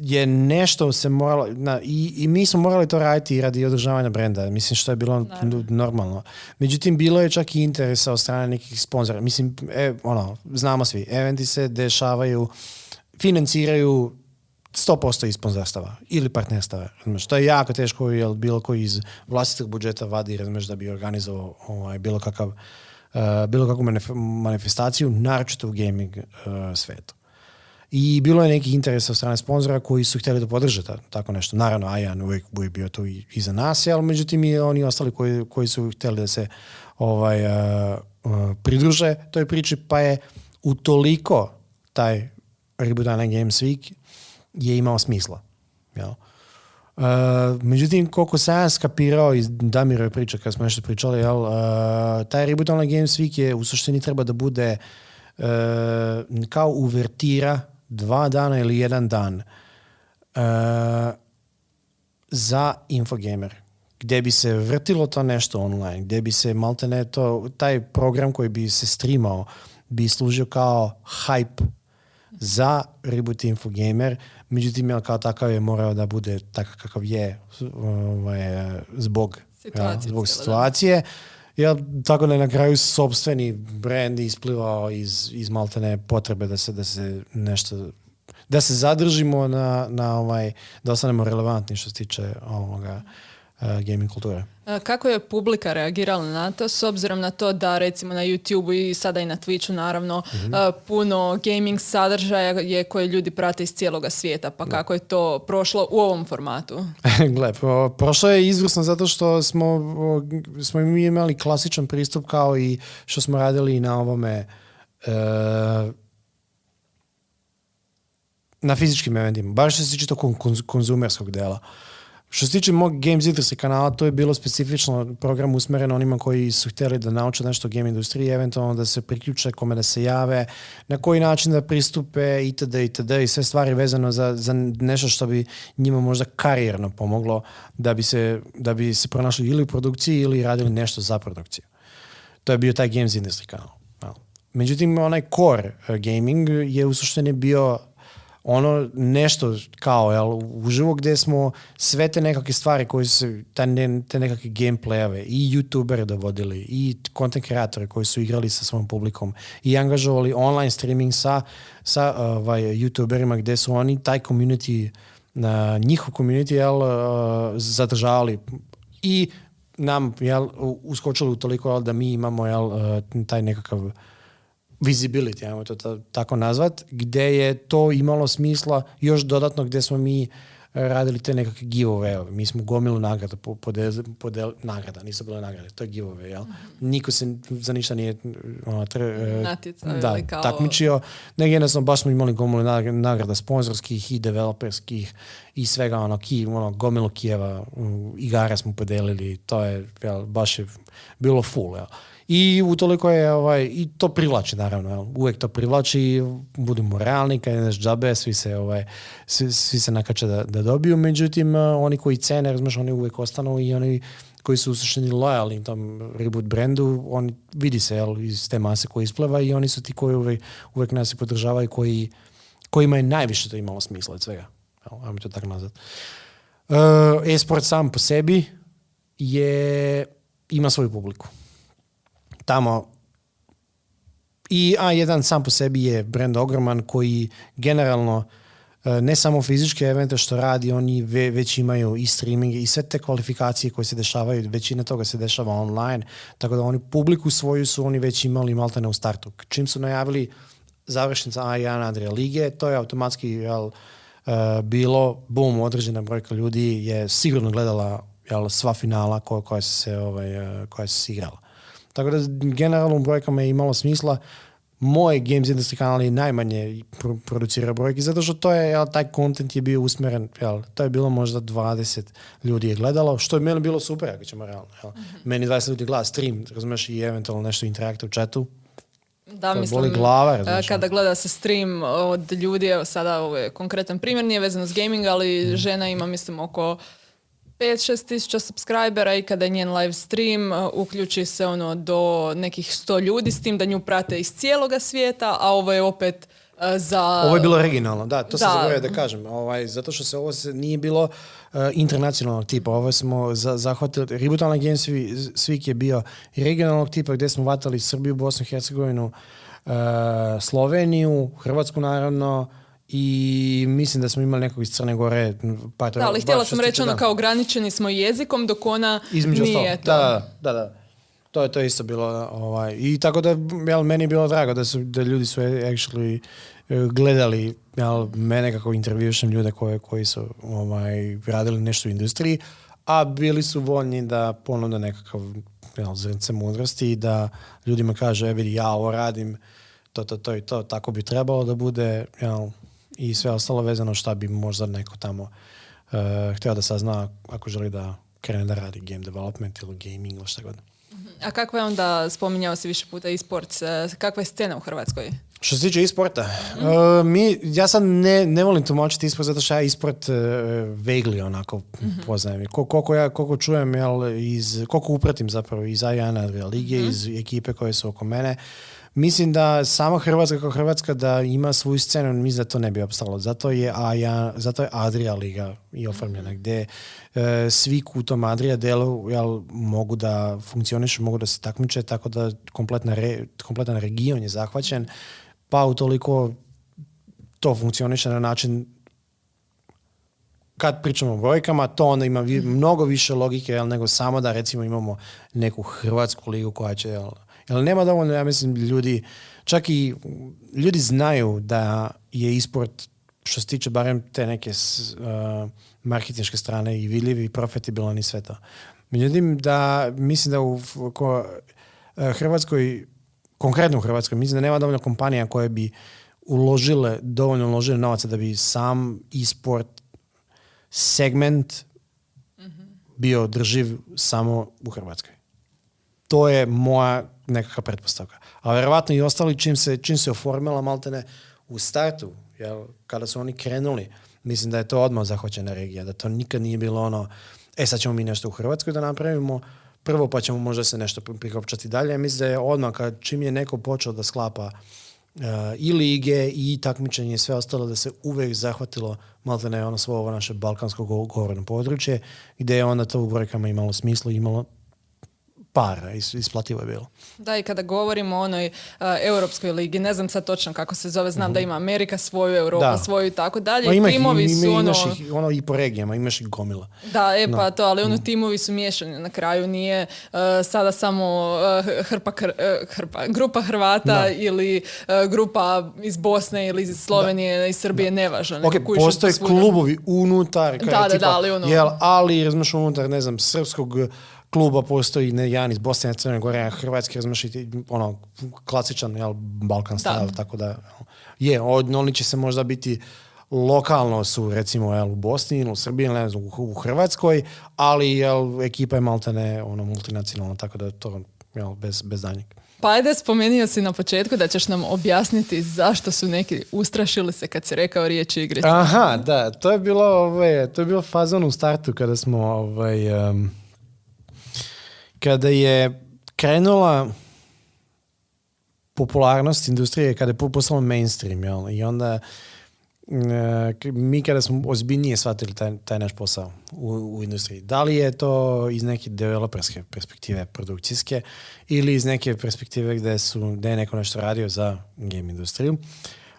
je nešto se moralo, na, i, i mi smo morali to raditi radi održavanja brenda, mislim što je bilo Naravno. normalno. Međutim, bilo je čak i interesa od strane nekih sponzora. Mislim, e, ono, znamo svi, eventi se dešavaju, financiraju 100% iz sponzorstava ili partnerstava. Razumeš, to je jako teško jer bilo koji iz vlastitog budžeta vadi razumeš, da bi organizovao ovaj, bilo kakav uh, bilo kakvu manif- manifestaciju, naročito u gaming uh, svetu. I bilo je nekih interesa od strane sponzora koji su htjeli da podrže ta- tako nešto. Naravno, Ajan uvijek je bio tu i, za nas, ali međutim i oni ostali koji, koji su htjeli da se ovaj, uh, uh, pridruže toj priči, pa je utoliko taj Online Games Week je imao smisla. Jel? Uh, međutim, koliko sam ja skapirao iz Damirove priče kad smo nešto pričali, jel, uh, taj Reboot Online Games Week je u suštini treba da bude uh, kao uvertira dva dana ili jedan dan uh, za Infogamer gdje bi se vrtilo to nešto online, gdje bi se maltene to, taj program koji bi se streamao bi služio kao hype za Reboot Infogamer, međutim, jel, kao takav je morao da bude takav kakav je ovaj, zbog Situacije jel, zbog cijele, da. Ja, tako da je na kraju sobstveni brand isplivao iz, iz maltene potrebe da se, da se nešto da se zadržimo na, na ovaj, da ostanemo relevantni što se tiče ovoga uh, gaming kulture. E, Kako je publika reagirala na to, s obzirom na to da recimo na YouTube i sada i na Twitchu naravno e, puno gaming sadržaja je koje ljudi prate iz cijeloga svijeta, pa kako je to prošlo u ovom formatu? Gle, pro- prošlo je izvrsno zato što smo, smo mi imali klasičan pristup kao i što smo radili i na ovome e, na fizičkim eventima, baš što se tiče tog kon- konzumerskog dela. Što se tiče mog Games Industry kanala, to je bilo specifično program usmeren onima koji su htjeli da nauče nešto o game industriji, eventualno da se priključe, kome da se jave, na koji način da pristupe itd. itd. i sve stvari vezano za, za nešto što bi njima možda karijerno pomoglo da bi se, da bi se pronašli ili u produkciji ili radili nešto za produkciju. To je bio taj Games Industry kanal. Međutim, onaj core eh, gaming je u suštini bio ono nešto kao jel, uživo gdje smo sve te nekakve stvari koje su te, ne, te nekakve gameplayeve i youtubere dovodili i content kreatore koji su igrali sa svojom publikom i angažovali online streaming sa, sa ovaj, youtuberima gdje su oni taj community na njihov community jel, uh, zadržavali i nam jel, uskočili u toliko jel, da mi imamo jel, uh, taj nekakav visibility, ajmo to ta- tako nazvat, gdje je to imalo smisla još dodatno gdje smo mi e, radili te nekakve giveaway Mi smo gomilu nagrada po, podel, podel, nagrada, nisu bile nagrade, to je giveaway, jel? Niko se za ništa nije ono, tre- e, da, kao- takmičio, nego jednostavno baš smo imali gomilu nag- nagrada sponzorskih i developerskih i svega ono, ki, ono gomilu Kijeva, u, igara smo podelili, to je, jel, baš je bilo full, jel. I utoliko je, ovaj, i to privlači naravno, uvijek to privlači, budemo realni, kad ideš džabe, svi se, ovaj, svi, svi se nakače da, da dobiju, međutim, eh, oni koji cene, razumiješ, oni uvijek ostanu i oni koji su u lojalni tom reboot brendu, on vidi se jel, iz te mase koja ispleva i oni su ti koji uvijek, uvijek nas i podržavaju, koji, kojima je najviše to imalo smisla od svega. Jel, ajmo to tako nazvat. Uh, e-sport sam po sebi je, ima svoju publiku. Tamo i A1 sam po sebi je brand ogroman koji generalno e, ne samo fizičke evente što radi, oni već imaju i streaming i sve te kvalifikacije koje se dešavaju, većina toga se dešava online, tako da oni publiku svoju su oni već imali maltene u startu. Čim su najavili završnica A1 Adria Lige, to je automatski jel, e, bilo, bum, određena brojka ljudi je sigurno gledala jel, sva finala koja, koja, se, ovaj, e, koja se igrala. Tako da generalno u brojkama je imalo smisla. Moj Games Industry kanal je najmanje producira brojke, zato što to je, jel, taj kontent je bio usmeren, jel, to je bilo možda 20 ljudi je gledalo, što je meni bilo super, ako ćemo realno. Jel. Mm-hmm. Meni 20 ljudi gleda stream, razumeš, i eventualno nešto interakta u chatu, da, mislim, boli glava, e, kada gleda se stream od ljudi, evo sada ovo je konkretan primjer, nije vezano s gaming, ali mm. žena ima mislim oko 5-6 tisuća subscribera i kada je njen live stream uh, uključi se ono do nekih 100 ljudi s tim da nju prate iz cijeloga svijeta, a ovo je opet uh, za... Ovo je bilo originalno, da, to sam zaboravio da kažem. Ovaj, zato što se ovo nije bilo uh, internacionalnog tipa. Ovo smo za, zahvatili, Reboot Games Week je bio regionalnog tipa gdje smo vatali Srbiju, Bosnu Hercegovinu, uh, Sloveniju, Hrvatsku naravno, i mislim da smo imali nekog iz Crne Gore. Pa da, ali htjela sam reći ono kao ograničeni smo jezikom dok ona Između nije to. Da, da, da. To je to isto bilo. Ovaj. I tako da, jel, meni je bilo drago da, su, da ljudi su actually e, gledali jel, mene kako intervjušem ljude koje, koji su ovaj, radili nešto u industriji, a bili su voljni da ponude nekakav jel, zrnce mudrosti i da ljudima kaže, e vidi, ja ovo radim, to, to, to i to, tako bi trebalo da bude, jel, i sve ostalo vezano šta bi možda neko tamo uh, htio da sazna ako želi da krene da radi game development ili gaming ili šta god. A kakva je onda, spominjao si više puta e-sports, e, kakva je scena u Hrvatskoj? Što se tiče e-sporta, mhm. uh, mi, ja sad ne, ne volim tumačiti e-sport zato što ja e-sport uh, vaguely onako mm-hmm. poznajem. koliko, ja, koliko čujem, jel, iz, koliko upratim zapravo iz Ajana lige, mm iz ekipe koje su oko mene, Mislim da sama Hrvatska kao Hrvatska da ima svoju scenu, mislim da to ne bi opstalo. Zato je, Aja, zato je Adria Liga i oformljena, mhm. gdje e, svi u tom Adria delu jel, mogu da funkcionišu, mogu da se takmiče, tako da kompletna re, kompletan region je zahvaćen, pa utoliko to funkcioniše na način kad pričamo o brojkama, to onda ima vi, mhm. mnogo više logike jel, nego samo da recimo imamo neku hrvatsku ligu koja će jel, jer nema dovoljno, ja mislim, ljudi, čak i ljudi znaju da je isport što se tiče barem te neke uh, marketinške strane i vidljivi i profitabilan i sve to. Međutim, da mislim da u ko, uh, Hrvatskoj, konkretno u Hrvatskoj, mislim da nema dovoljno kompanija koje bi uložile, dovoljno uložile novaca da bi sam e-sport segment mm bio drživ samo u Hrvatskoj. To je moja nekakva pretpostavka. A vjerovatno i ostali čim se, čim se oformila maltene u startu, jel, kada su oni krenuli, mislim da je to odmah zahvaćena regija, da to nikad nije bilo ono, e sad ćemo mi nešto u Hrvatskoj da napravimo, prvo pa ćemo možda se nešto prikopčati dalje. Mislim da je odmah kad čim je neko počeo da sklapa uh, i lige i takmičenje i sve ostalo da se uvijek zahvatilo maltene ono svo ovo naše balkansko govorno područje gdje je onda to u brojkama imalo smislu imalo para, isplativo je bilo. Da, i kada govorimo o onoj uh, Europskoj ligi, ne znam sad točno kako se zove, znam da mhm. ima Amerika svoju, Europa svoju i tako dalje. ima timovi su ono... Imaš ih, ono i po regijama, imaš ih gomila. Da, e pa to, ali ono mhm. timovi su miješani na kraju, nije uh, sada samo uh, hrpa, hrpa, grupa Hrvata ili grupa iz Bosne ili iz Slovenije, da. iz Srbije, da. nevažno. Ok, postoje klubovi unutar, da, da, da, ali ono... Jel, ali, razmišljam, unutar, ne znam, srpskog kluba postoji ne, jedan iz Bosne, Crne Gore, Hrvatske, razmišljati, ono, klasičan, jel, Balkan style, tako da, je, oni će se možda biti lokalno su recimo jel, u Bosni ili u Srbiji ne znam, u, Hrvatskoj, ali jel, ekipa je maltene ono, multinacionalna, tako da to jel, bez, bez danjeg. Pa ajde, spomenio si na početku da ćeš nam objasniti zašto su neki ustrašili se kad si rekao riječi igrice. Aha, da, to je bilo, ovaj, to je bilo fazon u startu kada smo ovaj, um, kada je krenula popularnost industrije, kada je postalo mainstream, jel? i onda e, mi kada smo ozbiljnije shvatili taj, taj naš posao u, u, industriji. Da li je to iz neke developerske perspektive produkcijske ili iz neke perspektive gdje, su, gdje je neko nešto radio za game industriju.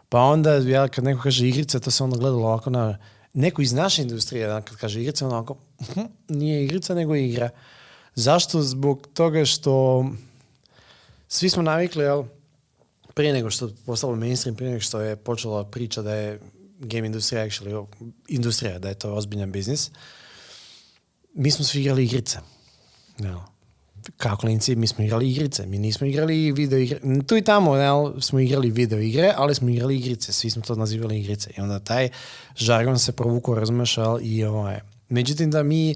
Pa onda, ja kad neko kaže igrice, to se onda gledalo ovako na neko iz naše industrije, kad kaže igrice, onda ovako, "Mhm, nije igrica, nego igra. Zašto? Zbog toga što svi smo navikli, jel, prije nego što je postalo mainstream, prije nego što je počela priča da je game industrija actually industrija, da je to ozbiljan biznis, mi smo svi igrali igrice. Jel. Kao klinci, mi smo igrali igrice, mi nismo igrali video igre. Tu i tamo jel, smo igrali video igre, ali smo igrali igrice, svi smo to nazivali igrice. I onda taj žargon se provukao, razumeš, i ovaj. Međutim, da mi e,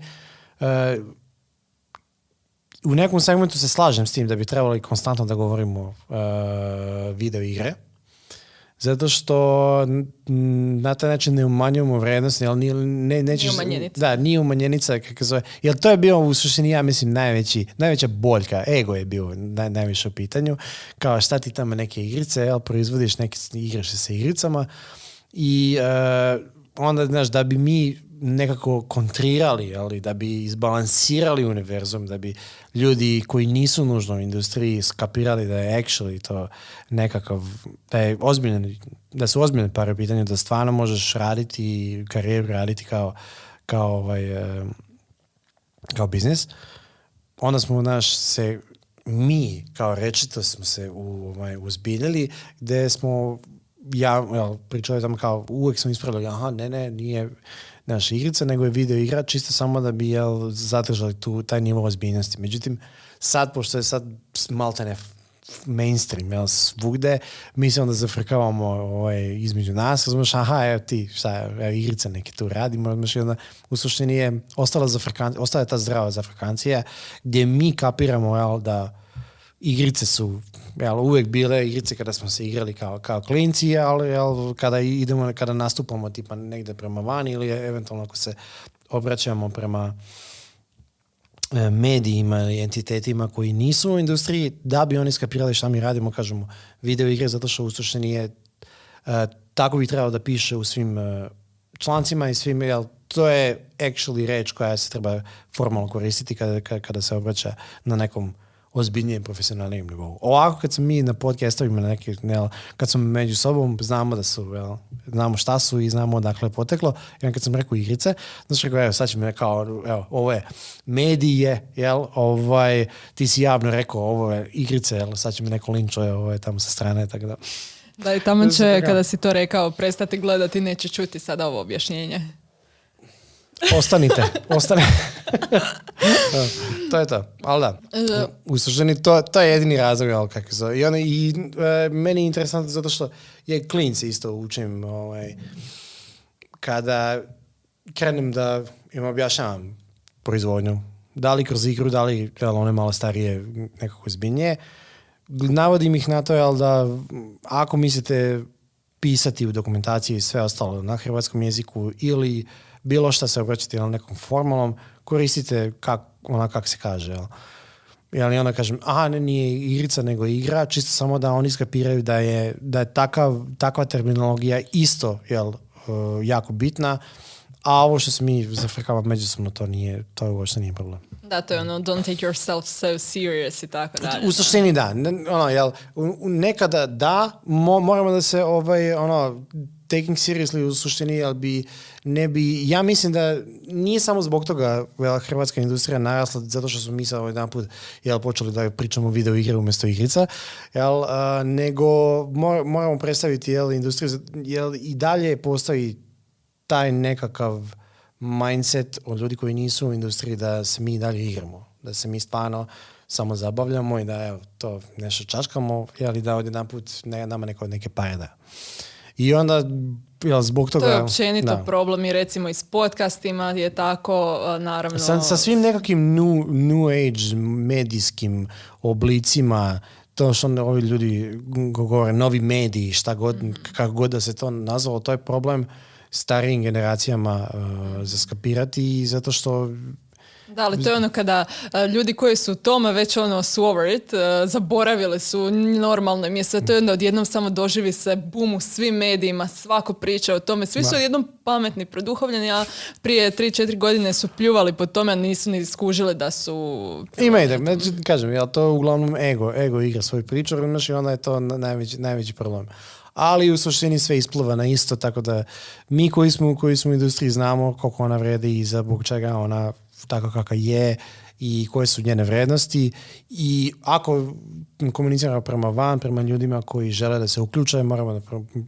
u nekom segmentu se slažem s tim da bi trebali konstantno da govorimo uh, video igre. Zato što na taj način ne umanjujemo vrednost, jel nije, ne, nećeš, umanjenica. Da, nije umanjenica, kako zove. Jer to je bio u suštini, ja mislim, najveći, najveća boljka, ego je bio naj, najviše u pitanju. Kao šta ti tamo neke igrice, jel, proizvodiš neke, igraš se sa igricama i uh, onda, znaš, da bi mi nekako kontrirali, ali da bi izbalansirali univerzum, da bi ljudi koji nisu nužno u industriji skapirali da je actually to nekakav, da je ozbiljan, da su ozbiljne pare u pitanju, da stvarno možeš raditi karijeru raditi kao, kao ovaj, eh, kao biznis, onda smo naš se mi kao rečito smo se u, ovaj, uzbiljili gde smo ja jel, pričali tamo kao uvek smo ispravili aha ne ne nije naša igrica nego je video igra čisto samo da bi jel, zadržali tu taj nivo ozbiljnosti. Međutim sad pošto je sad maltene mainstream, jel, svugde, mi se onda zafrkavamo ovaj, između nas, razumiješ, aha, evo ti, šta, evo, igrice neke tu radimo, razumiješ, onda u suštini je ostala, zafrkan, ostala je ta zdrava zafrkancija, gdje mi kapiramo, jel, da igrice su jel, uvijek bile igrice kada smo se igrali kao, kao klinci, ali jel, kada idemo, kada nastupamo tipa negdje prema vani ili eventualno ako se obraćamo prema e, medijima ili entitetima koji nisu u industriji, da bi oni skapirali šta mi radimo, kažemo, video igre, zato što u suštini je e, tako bi trebalo da piše u svim e, člancima i svim, jel, to je actually reč koja se treba formalno koristiti kada, kada se obraća na nekom ozbiljnijem profesionalnijem nivou. Ovako kad smo mi na podcastovima neki, jel, kad smo među sobom, znamo da su, jel, znamo šta su i znamo odakle je poteklo. I kad sam rekao igrice, znači rekao, evo, sad će mi kao, evo, ovo je medije, jel, ovaj, ti si javno rekao, ovo je igrice, jel, sad će mi neko linčuje, ovo je tamo sa strane, tako da. Da i tamo će, kada si to rekao, prestati gledati, neće čuti sada ovo objašnjenje. Ostanite, ostane. Da, to je to. Ali da, u suštini to, to je jedini razlog, ali kako se zove. I, ono, i e, meni je interesantno zato što je klinci isto učim ovaj, kada krenem da im objašnjavam proizvodnju, da li kroz igru, da li jel, one malo starije nekako zbiljnije, navodim ih na to jel, da ako mislite pisati u dokumentaciji i sve ostalo na hrvatskom jeziku ili bilo šta se obraćati na nekom formalnom, koristite kak, ona kak se kaže. Jel? I onda kažem, aha, ne, nije igrica nego igra, čisto samo da oni skapiraju da je, da je takav, takva terminologija isto jel, uh, jako bitna, a ovo što se mi zafrkava međusobno, to nije, to uopšte nije problem. Da, to je ono, don't take yourself so serious i tako dalje. U suštini da, ono, jel, nekada da, mo- moramo da se ovaj, ono, taking seriously u suštini, jel bi, ne bi, ja mislim da nije samo zbog toga jel, hrvatska industrija narasla, zato što smo mi sad ovaj jedan put jel, počeli da pričamo video igre umjesto igrica, jel, a, nego mor- moramo predstaviti jel, industriju, jel, i dalje postoji taj nekakav mindset od ljudi koji nisu u industriji da se mi dalje igramo, da se mi stvarno samo zabavljamo i da evo, to nešto čačkamo, ali da odjedan put ne, nama neko neke pare da. I onda, jel, zbog toga... To je općenito da. problem i recimo i s podcastima je tako, naravno... Sa, sa svim nekakvim new, new age medijskim oblicima, to što onda ovi ljudi go- govore, novi mediji, šta god, Mhm. kako god da se to nazvalo, to je problem starijim generacijama uh, za skapirati i zato što Da, ali to je ono kada a, ljudi koji su u tome već ono su over it, a, zaboravili su normalno im je sve to jedno odjednom samo doživi se bum u svim medijima, svako priča o tome, svi su odjednom pametni, produhovljeni, a prije 3-4 godine su pljuvali po tome, a nisu ni skužili da su... Ima i da, međutim, kažem, jel, to uglavnom ego, ego igra svoju priču, imaš i onda je to na- najveći, najveći problem. Ali u suštini sve ispliva na isto, tako da mi koji smo, koji smo u industriji znamo koliko ona vredi i za zbog čega ona tako kakva je i koje su njene vrednosti. I ako komuniciramo prema van, prema ljudima koji žele da se uključaju, moramo da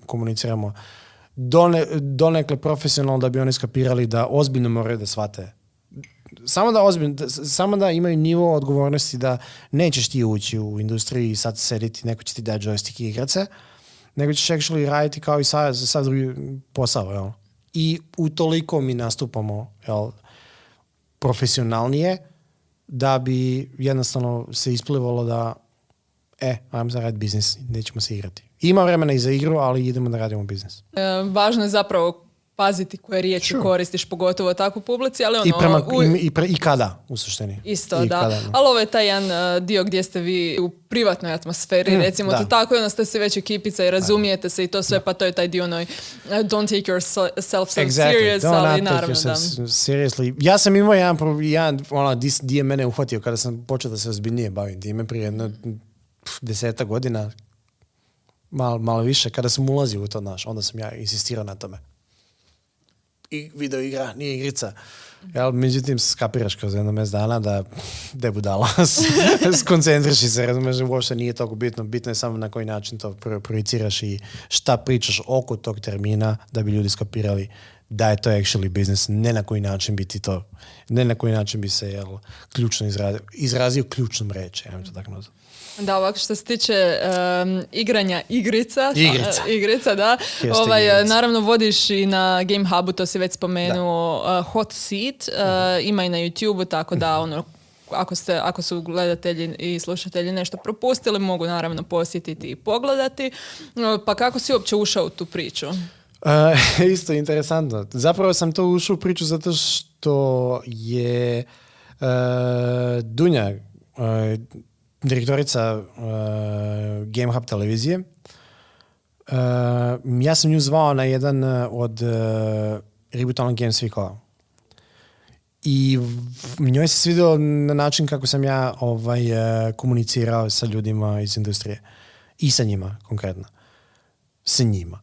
komuniciramo done, donekle profesionalno da bi oni skapirali da ozbiljno moraju da shvate. Samo da ozbiljno, samo da imaju nivo odgovornosti da nećeš ti ući u industriji i sad sediti, neko će ti dati joystick i igrat se, nego ćeš actually raditi kao i sad, sad drugi posao, jel? I utoliko mi nastupamo, jel, profesionalnije, da bi jednostavno se isplivalo da e, ajmo za raditi biznis, nećemo se igrati. Ima vremena i za igru, ali idemo da radimo biznis. E, važno je zapravo paziti koje riječi koristiš, pogotovo takvu publici, ali ono... I, prema, i, i, kada, u suštini. Isto, da. ali ovo je taj jedan uh, dio gdje ste vi u privatnoj atmosferi, mm, recimo to tako, i onda ste se već ekipica i razumijete se i to sve, pa to je taj dio onoj uh, don't take yourself so exactly. serious, don't ali naravno da. Seriously. Ja sam imao jedan, jedan ono, di je mene uhvatio kada sam počeo da se ozbiljnije bavim time prije jedno deseta godina, malo, malo više, kada sam ulazio u to, naš, onda sam ja insistirao na tome i video igra, nije igrica. Jel, međutim, skapiraš kroz jedno mes dana da de budala, skoncentriši se, razumeš, uopšte nije toliko bitno, bitno je samo na koji način to projiciraš i šta pričaš oko tog termina da bi ljudi skapirali da je to actually business, ne na koji način bi ti to, ne na koji način bi se jel, ključno izrazio, izrazio ključnom reći, ja to tako nazvam. Da, ovako što se tiče um, igranja igrica, igrica, igrica da, ovaj, naravno vodiš i na Game Hubu, to si već spomenuo, uh, Hot Seat, uh, ima i na YouTube, tako da mhm. ono, ako, ste, ako su gledatelji i slušatelji nešto propustili, mogu naravno posjetiti i pogledati. Pa kako si uopće ušao u tu priču? Uh, isto interesantno. Zapravo sam to ušao u priču zato što je uh, Dunja, uh, direktorica uh, Game Hub televizije. Uh, ja sam nju zvao na jedan od uh, Reboot Online Games Weekova. I njoj se svidio na način kako sam ja ovaj, komunicirao sa ljudima iz industrije. I sa njima, konkretno. Sa njima.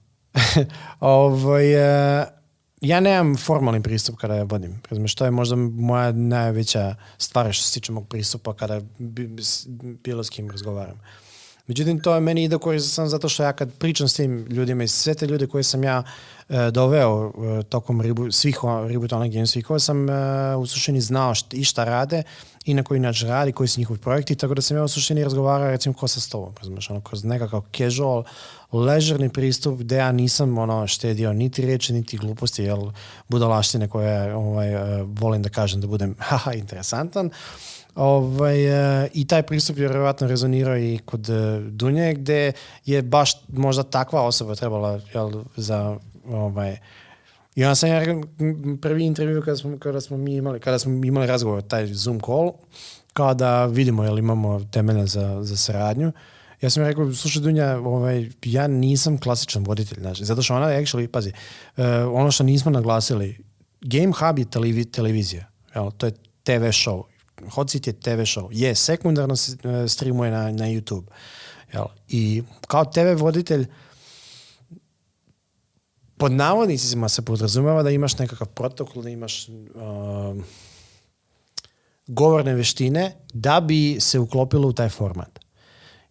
ovaj, ja nemam formalni pristup kada ja vodim. Razumiješ, to je možda moja najveća stvar što se tiče mog pristupa kada bilo s kim razgovaram. Međutim, to je meni ide sam zato što ja kad pričam s tim ljudima i sve te ljude koje sam ja e, doveo e, tokom ribu, svih Reboot Online Games koje sam e, u suštini znao št, i šta rade i na koji način radi, koji su njihovi projekti, tako da sam ja u suštini razgovarao recimo ko sa stolom, razumiješ, ono, kroz nekakav casual, ležerni pristup gdje ja nisam ono štedio niti riječi, niti gluposti, jel budalaštine koje ovaj, uh, volim da kažem da budem haha interesantan. Ovaj, uh, I taj pristup je vjerojatno rezonirao i kod uh, Dunje gdje je baš možda takva osoba trebala jel, za ovaj, i onda sam ja prvi intervju kada smo, kada smo mi imali, kada smo imali razgovor, taj Zoom call, kada vidimo jel imamo temelja za, za saradnju, ja sam rekao, slušaj Dunja, ovaj, ja nisam klasičan voditelj, znači, zato što ona actually, pazi, uh, ono što nismo naglasili, Game Hub je televizija, jel, to je TV show, Hot Seat je TV show, je, sekundarno se uh, streamuje na, na YouTube, jel, i kao TV voditelj, pod navodnicima se podrazumeva da imaš nekakav protokol, da imaš uh, govorne veštine da bi se uklopilo u taj format.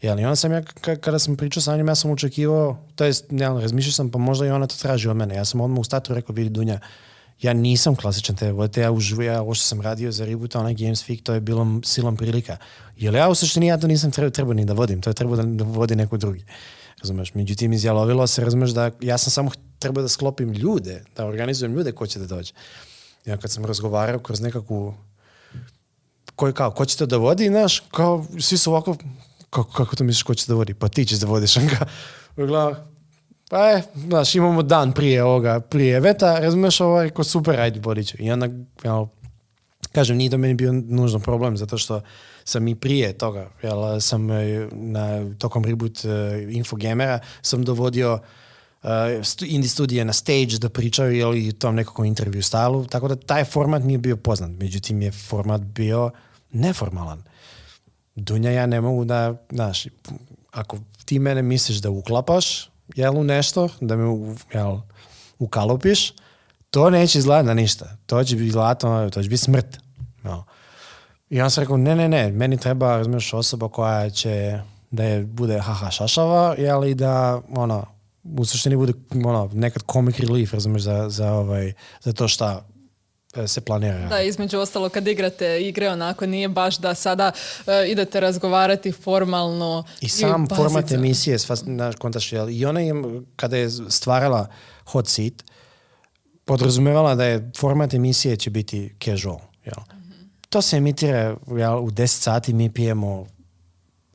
Jel, I onda sam ja, kada sam pričao sa njom, ja sam očekivao, to jest, ne, razmišljao sam, pa možda i ona to traži od mene. Ja sam odmah u statu rekao, vidi Dunja, ja nisam klasičan TV voditelj, ja uživujem, ja ovo što sam radio za Reboot, onaj Games Week, to je bilo silom prilika. Jer ja u suštini ja to nisam trebao, trebao ni da vodim, to je trebao da, da vodi neko drugi. Razumeš, međutim izjalovilo se, razumeš da ja sam samo trebao da sklopim ljude, da organizujem ljude ko će da dođe. Ja kad sam razgovarao kroz nekakvu koji kao, ko će to da vodi, znaš, kao, svi su ovako, kako, kako to misliš ko će da vodi? Pa ti ćeš da vodiš. Gleda, pa je, znaš, imamo dan prije ovoga, prije veta, razumeš, ovaj, ko super, ajde, vodit ću. I onda, jel, kažem, nije to meni bio nužno problem, zato što sam i prije toga, jel, sam e, na, tokom reboot uh, Infogamera, sam dovodio uh, indie studije na stage da pričaju ili tom nekakvom intervju stalu, tako da taj format nije bio poznat. Međutim je format bio neformalan. Dunja ja ne mogu da, znaš, ako ti mene misliš da uklapaš, jel, u nešto, da me jel, ukalupiš, to neće izgledati na ništa. To će biti zlato, to će biti smrt. No. I on sam rekao, ne, ne, ne, meni treba, razumiješ, osoba koja će da je bude haha šašava, jel, i da, ono, u suštini bude, ono, nekad comic relief, razumiješ, za, za, ovaj, za to šta se planira. Da, između ostalo kad igrate igre onako nije baš da sada e, idete razgovarati formalno. I sam format emisije, naš kontaš, i ona je, kada je stvarala Hot Seat, podrazumevala da je format emisije će biti casual. Jel? To se emitira jel, u 10 sati, mi pijemo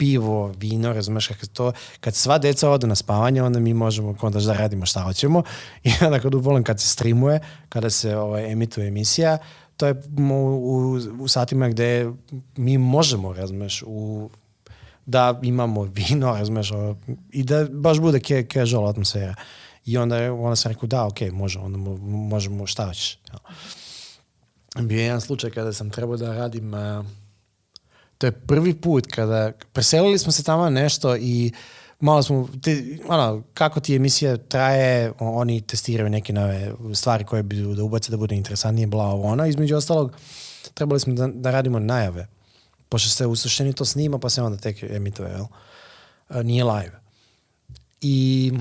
pivo, vino, razumeš kako to, kad sva deca odu na spavanje, onda mi možemo onda da radimo šta hoćemo i onda kad uvolim kad se streamuje, kada se ovaj, emituje emisija, to je u, u, satima gdje mi možemo, razumeš, u, da imamo vino, razumeš, i da baš bude casual atmosfera. I onda, onda sam rekao, da, ok, može, onda možemo, šta hoćeš. Bio je jedan slučaj kada sam trebao da radim, to je prvi put kada, preselili smo se tamo nešto i malo smo, te, ono, kako ti emisija traje, oni testiraju neke nove stvari koje bi da ubace da bude interesantnije, bla, ovo, ono. Između ostalog, trebali smo da, da radimo najave. Pošto se u suštini to snima, pa se onda tek emituje, jel? Nije live. I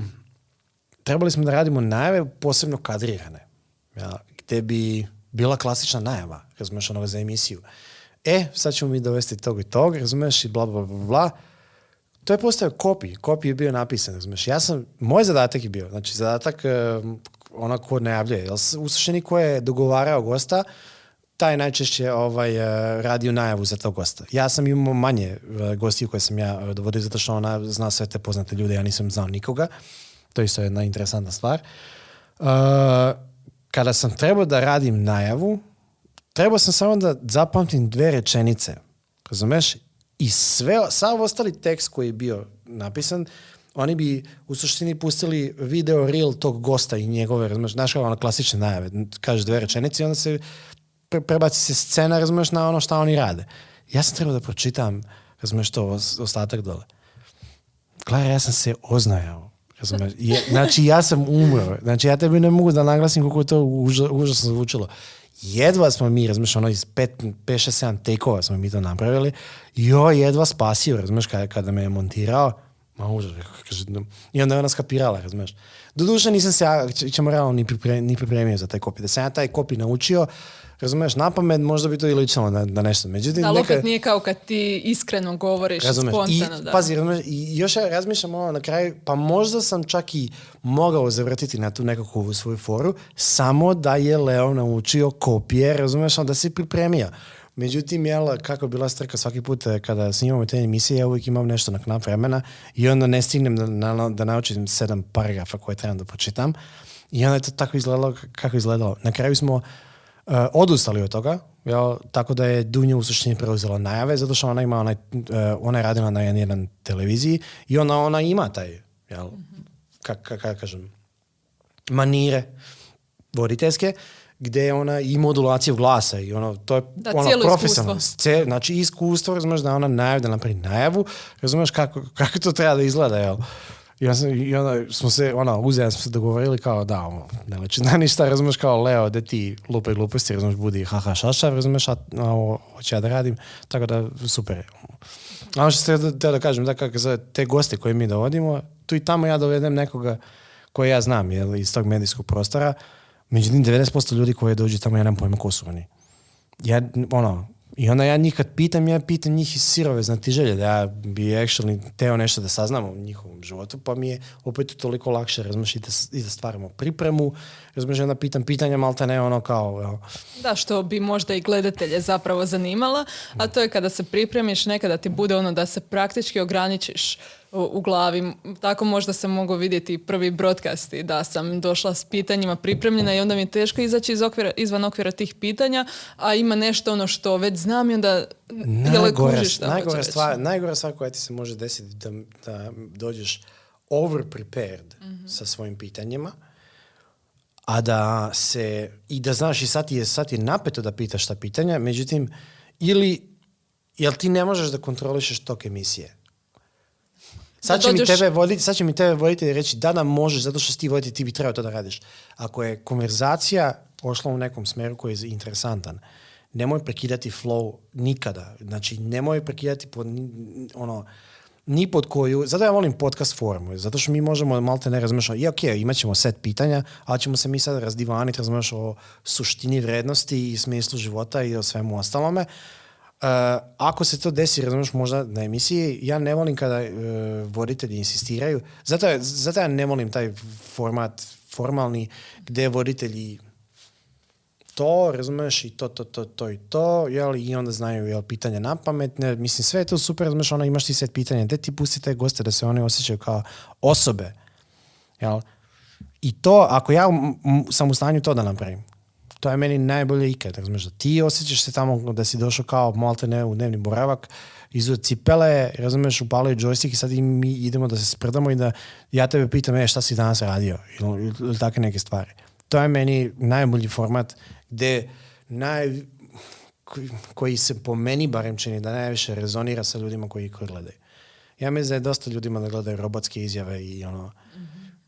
trebali smo da radimo najave posebno kadrirane. Ja, gde bi bila klasična najava, razumeš, onoga za emisiju. E, sad ćemo mi dovesti tog i tog, razumeš, i bla, bla, bla, bla. To je postao kopi. Kopi je bio napisan, razumeš. Ja sam, moj zadatak je bio, znači zadatak uh, ona ko najavljuje. U suštini ko je dogovarao gosta, taj najčešće ovaj, uh, radio najavu za tog gosta. Ja sam imao manje uh, gostiju koje sam ja dovodio, zato što ona zna sve te poznate ljude, ja nisam znao nikoga. To je isto jedna interesantna stvar. Uh, kada sam trebao da radim najavu, trebao sam samo da zapamtim dve rečenice. Razumeš? I sve, sav ostali tekst koji je bio napisan, oni bi u suštini pustili video reel tog gosta i njegove, razumeš, znaš kao ono klasične najave, kažeš dve rečenice i onda se pre, prebaci se scena, razumeš, na ono šta oni rade. Ja sam trebao da pročitam, razumeš, to ostatak dole. Klara, ja sam se oznajao. Razumeš? znači, ja sam umro. Znači, ja tebi ne mogu da naglasim koliko je to užasno zvučilo. Jedva smo mi, razumeš, ono iz 5, 6, 7 tekova smo mi to napravili. Jo, jedva spasio, razumeš, kada, kada me je montirao. Ma užas, kaže, i onda je ona skapirala, razumeš. Doduše nisam se, ja, ćemo realno ni, ni pripremio za taj kopi. Da sam ja taj kopi naučio, razumeš, na pamet možda bi to i ličilo na, na nešto. Međutim, ali opet nije kao kad ti iskreno govoriš razumeš, spontano. I, da. Pazi, razumeš, i još ja razmišljam ono na kraju, pa možda sam čak i mogao zavrtiti na tu nekakvu svoju foru, samo da je Leo naučio kopije, razumeš, da si pripremio. Međutim, jel, kako bila strka svaki put eh, kada snimamo te emisije, ja uvijek imam nešto na knap vremena i onda ne stignem da, na, da naučim sedam paragrafa koje trebam da pročitam. I onda je to tako izgledalo kako izgledalo. Na kraju smo uh, odustali od toga, jel, tako da je Dunja u suštini preuzela najave, zato što ona ima onaj, uh, ona je radila na jedan televiziji i ona, ona ima taj, jel, kako ka, kažem, manire voditeljske, gdje je ona i modulaciju glasa i ono, to je da, ono profesionalno. Ce, znači iskustvo, razumeš da ona najav, da napravi najavu, razumeš kako, kako to treba da izgleda, jel? Ja sam, I onda smo se, ono, uzeli smo se dogovorili kao da, ono, ne leči da ništa, razumeš kao Leo, da ti lupe gluposti, razumeš, budi haha šaša, razumeš, a ovo hoće ja da radim, tako da super. A ono što ste da, da kažem, da kako za te goste koje mi dovodimo, tu i tamo ja dovedem nekoga koje ja znam, jel, iz tog medijskog prostora, međutim 90% ljudi koji dođu tamo ja nemam pojma ko su oni. Ja, ono, i onda ja njih kad pitam, ja pitam njih iz sirove želje da ja bi actually teo nešto da saznam o njihovom životu, pa mi je opet toliko lakše, razumiješ, i da, stvaramo pripremu, razumiješ, onda pitam pitanja, malta ne ono kao... Evo. Da, što bi možda i gledatelje zapravo zanimala, a to je kada se pripremiš, nekada ti bude ono da se praktički ograničiš u glavi. Tako možda sam mogu vidjeti prvi broadcasti da sam došla s pitanjima pripremljena i onda mi je teško izaći iz okvira, izvan okvira tih pitanja, a ima nešto ono što već znam i onda najgora, najgora, stvar, najgora stvar koja ti se može desiti da, da dođeš over prepared mm sa svojim pitanjima, a da se, i da znaš i sad je, sad je napeto da pitaš ta pitanja, međutim, ili, jel ti ne možeš da kontrolišeš tok emisije? Sad Da će, mi dođeš- tebe voditi, sad će mi tebe voditi i reći da da možeš zato što si ti voditi, ti bi trebao to da radiš. Ako je konverzacija pošla u nekom smeru koji je interesantan, nemoj prekidati flow nikada. Znači, nemoj prekidati pod, ono, ni pod koju, zato ja volim podcast formu, zato što mi možemo malte ne razumiješ, i ok, imat ćemo set pitanja, ali ćemo se mi sad razdivaniti, razumiješ, o suštini vrednosti i smislu života i o svemu ostalome. Uh, ako se to desi, razumiješ, možda na emisiji, ja ne volim kada uh, voditelji insistiraju, zato, zato ja ne volim taj format formalni gdje voditelji to, razumeš, i to, to, to, to i to, jel, i onda znaju, jel, pitanja na pamet, ne, mislim, sve je to super, razumeš, ono, imaš ti set pitanja, te ti pusti te goste da se oni osjećaju kao osobe, jel, i to, ako ja m- m- sam u stanju to da napravim, to je meni najbolje ikad, razumeš, da ti osjećaš se tamo da si došao kao malte ne u dnevni boravak, izu cipele, razumeš, upalio joystick i sad i mi idemo da se sprdamo i da ja tebe pitam, e, šta si danas radio, ili, ili, ili takve neke stvari. To je meni najbolji format gdje naj, koji, se po meni barem čini da najviše rezonira sa ljudima koji ih gledaju. Ja mislim da je dosta ljudima da gledaju robotske izjave i ono,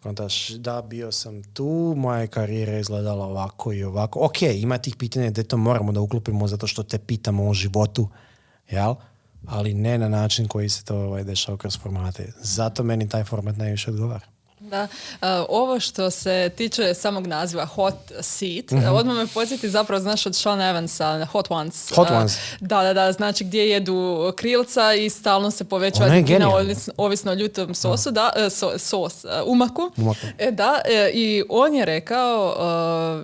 kontaš, da, bio sam tu, moja je karijera izgledala ovako i ovako. Ok, ima tih pitanja gdje to moramo da uklopimo zato što te pitamo o životu, jel? Ali ne na način koji se to ovaj, dešava kroz formate. Zato meni taj format najviše odgovara. Da, uh, ovo što se tiče samog naziva Hot Seat, Mhm. uh, odmah me podsjeti zapravo, znaš, od Sean Evansa, Hot Ones. Hot Uh, Ones. Da, da, da, znači gdje jedu krilca i stalno se povećava debljina ovisno o ljutom sosu, da, e, so- sos, e, umaku. Umaku. E, da, e, i on je rekao,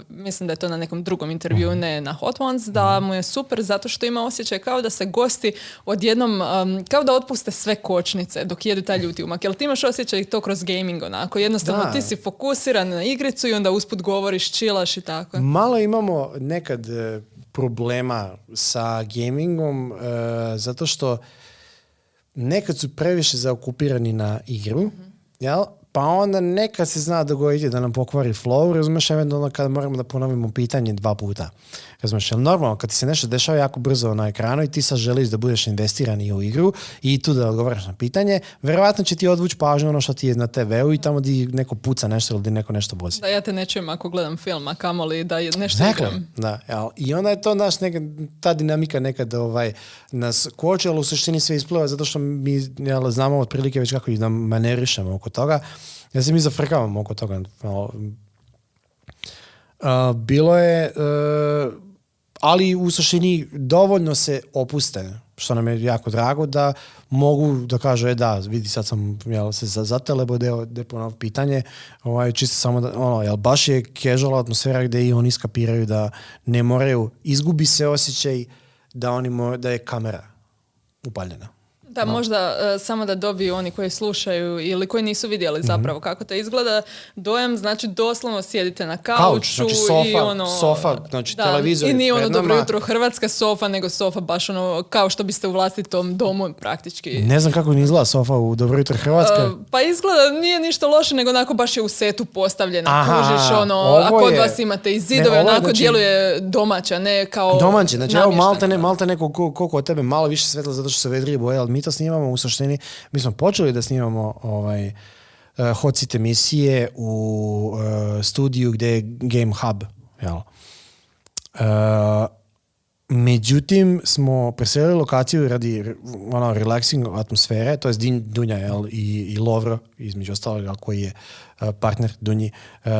e, mislim da je to na nekom drugom intervju, Mhm. ne na Hot Ones, da mu je super zato što ima osjećaj kao da se gosti odjednom, kao da otpuste sve kočnice dok jedu taj ljuti umak. Jel ti imaš osjećaj to kroz gaming onako? Jednostavno Da. ti si fokusiran na igricu i onda usput govoriš, čilaš i tako. Malo imamo nekad e, problema sa gamingom e, zato što nekad su previše zaokupirani na igru, jel? Pa onda nekad se zna dogoditi da nam pokvari flow, razumeš, eventualno kada moramo da ponovimo pitanje dva puta. Razumeš, jel normalno, kad ti se nešto dešava jako brzo na ekranu i ti sad želiš da budeš investiran i u igru i tu da odgovaraš na pitanje, verovatno će ti odvući pažnju ono što ti je na TV-u i tamo di neko puca nešto ili di neko nešto vozi. Da ja te ne čujem ako gledam film, a kamoli da je nešto Dakle, igram. da, jel, i onda je to naš nekad, ta dinamika nekad ovaj, nas koče, ali u suštini sve ispliva zato što mi jel, znamo otprilike već kako i da manerišemo oko toga. Ja se mi zafrkavamo oko toga. Bilo je, e, ali u suštini dovoljno se opuste, što nam je jako drago, da mogu da kažu, e da, vidi sad sam jel, se za- zatelebo deo de ponovo pitanje, ovaj, čisto samo da, ono, jel, baš je casual atmosfera gdje i oni skapiraju da ne moraju, izgubi se osjećaj da, oni mo- da je kamera upaljena. Da, možda e, samo da dobiju oni koji slušaju ili koji nisu Mhm. vidjeli zapravo kako to izgleda. Dojam, znači doslovno sjedite na Kauč, kauču znači i sofa, ono... sofa, znači da, televizor I je nije ono dobro jutro hrvatska sofa, nego sofa baš ono kao što biste u vlastitom domu praktički. Ne znam kako ni izgleda sofa u Dobro jutro Hrvatska. E, pa izgleda nije ništa loše, nego onako baš je u setu postavljena. Aha, Kužiš ono, ovo a kod je- vas imate i Ne, zidove, je, onako znači- djeluje domaća, ne kao Domaći, znači evo malte ne, malte neko ko, koliko od tebe, malo više svetla zato što se vedrije boje, ali mi to snimamo u suštini, mi smo počeli da snimamo ovaj, uh, hot seat emisije u uh, studiju gdje je Game Hub, jel? Uh, međutim, smo preselili lokaciju radi ono, relaxing atmosfere, to je Dunja jel, i, i Lovro, između ostalog, koji je partner Dunji. Uh,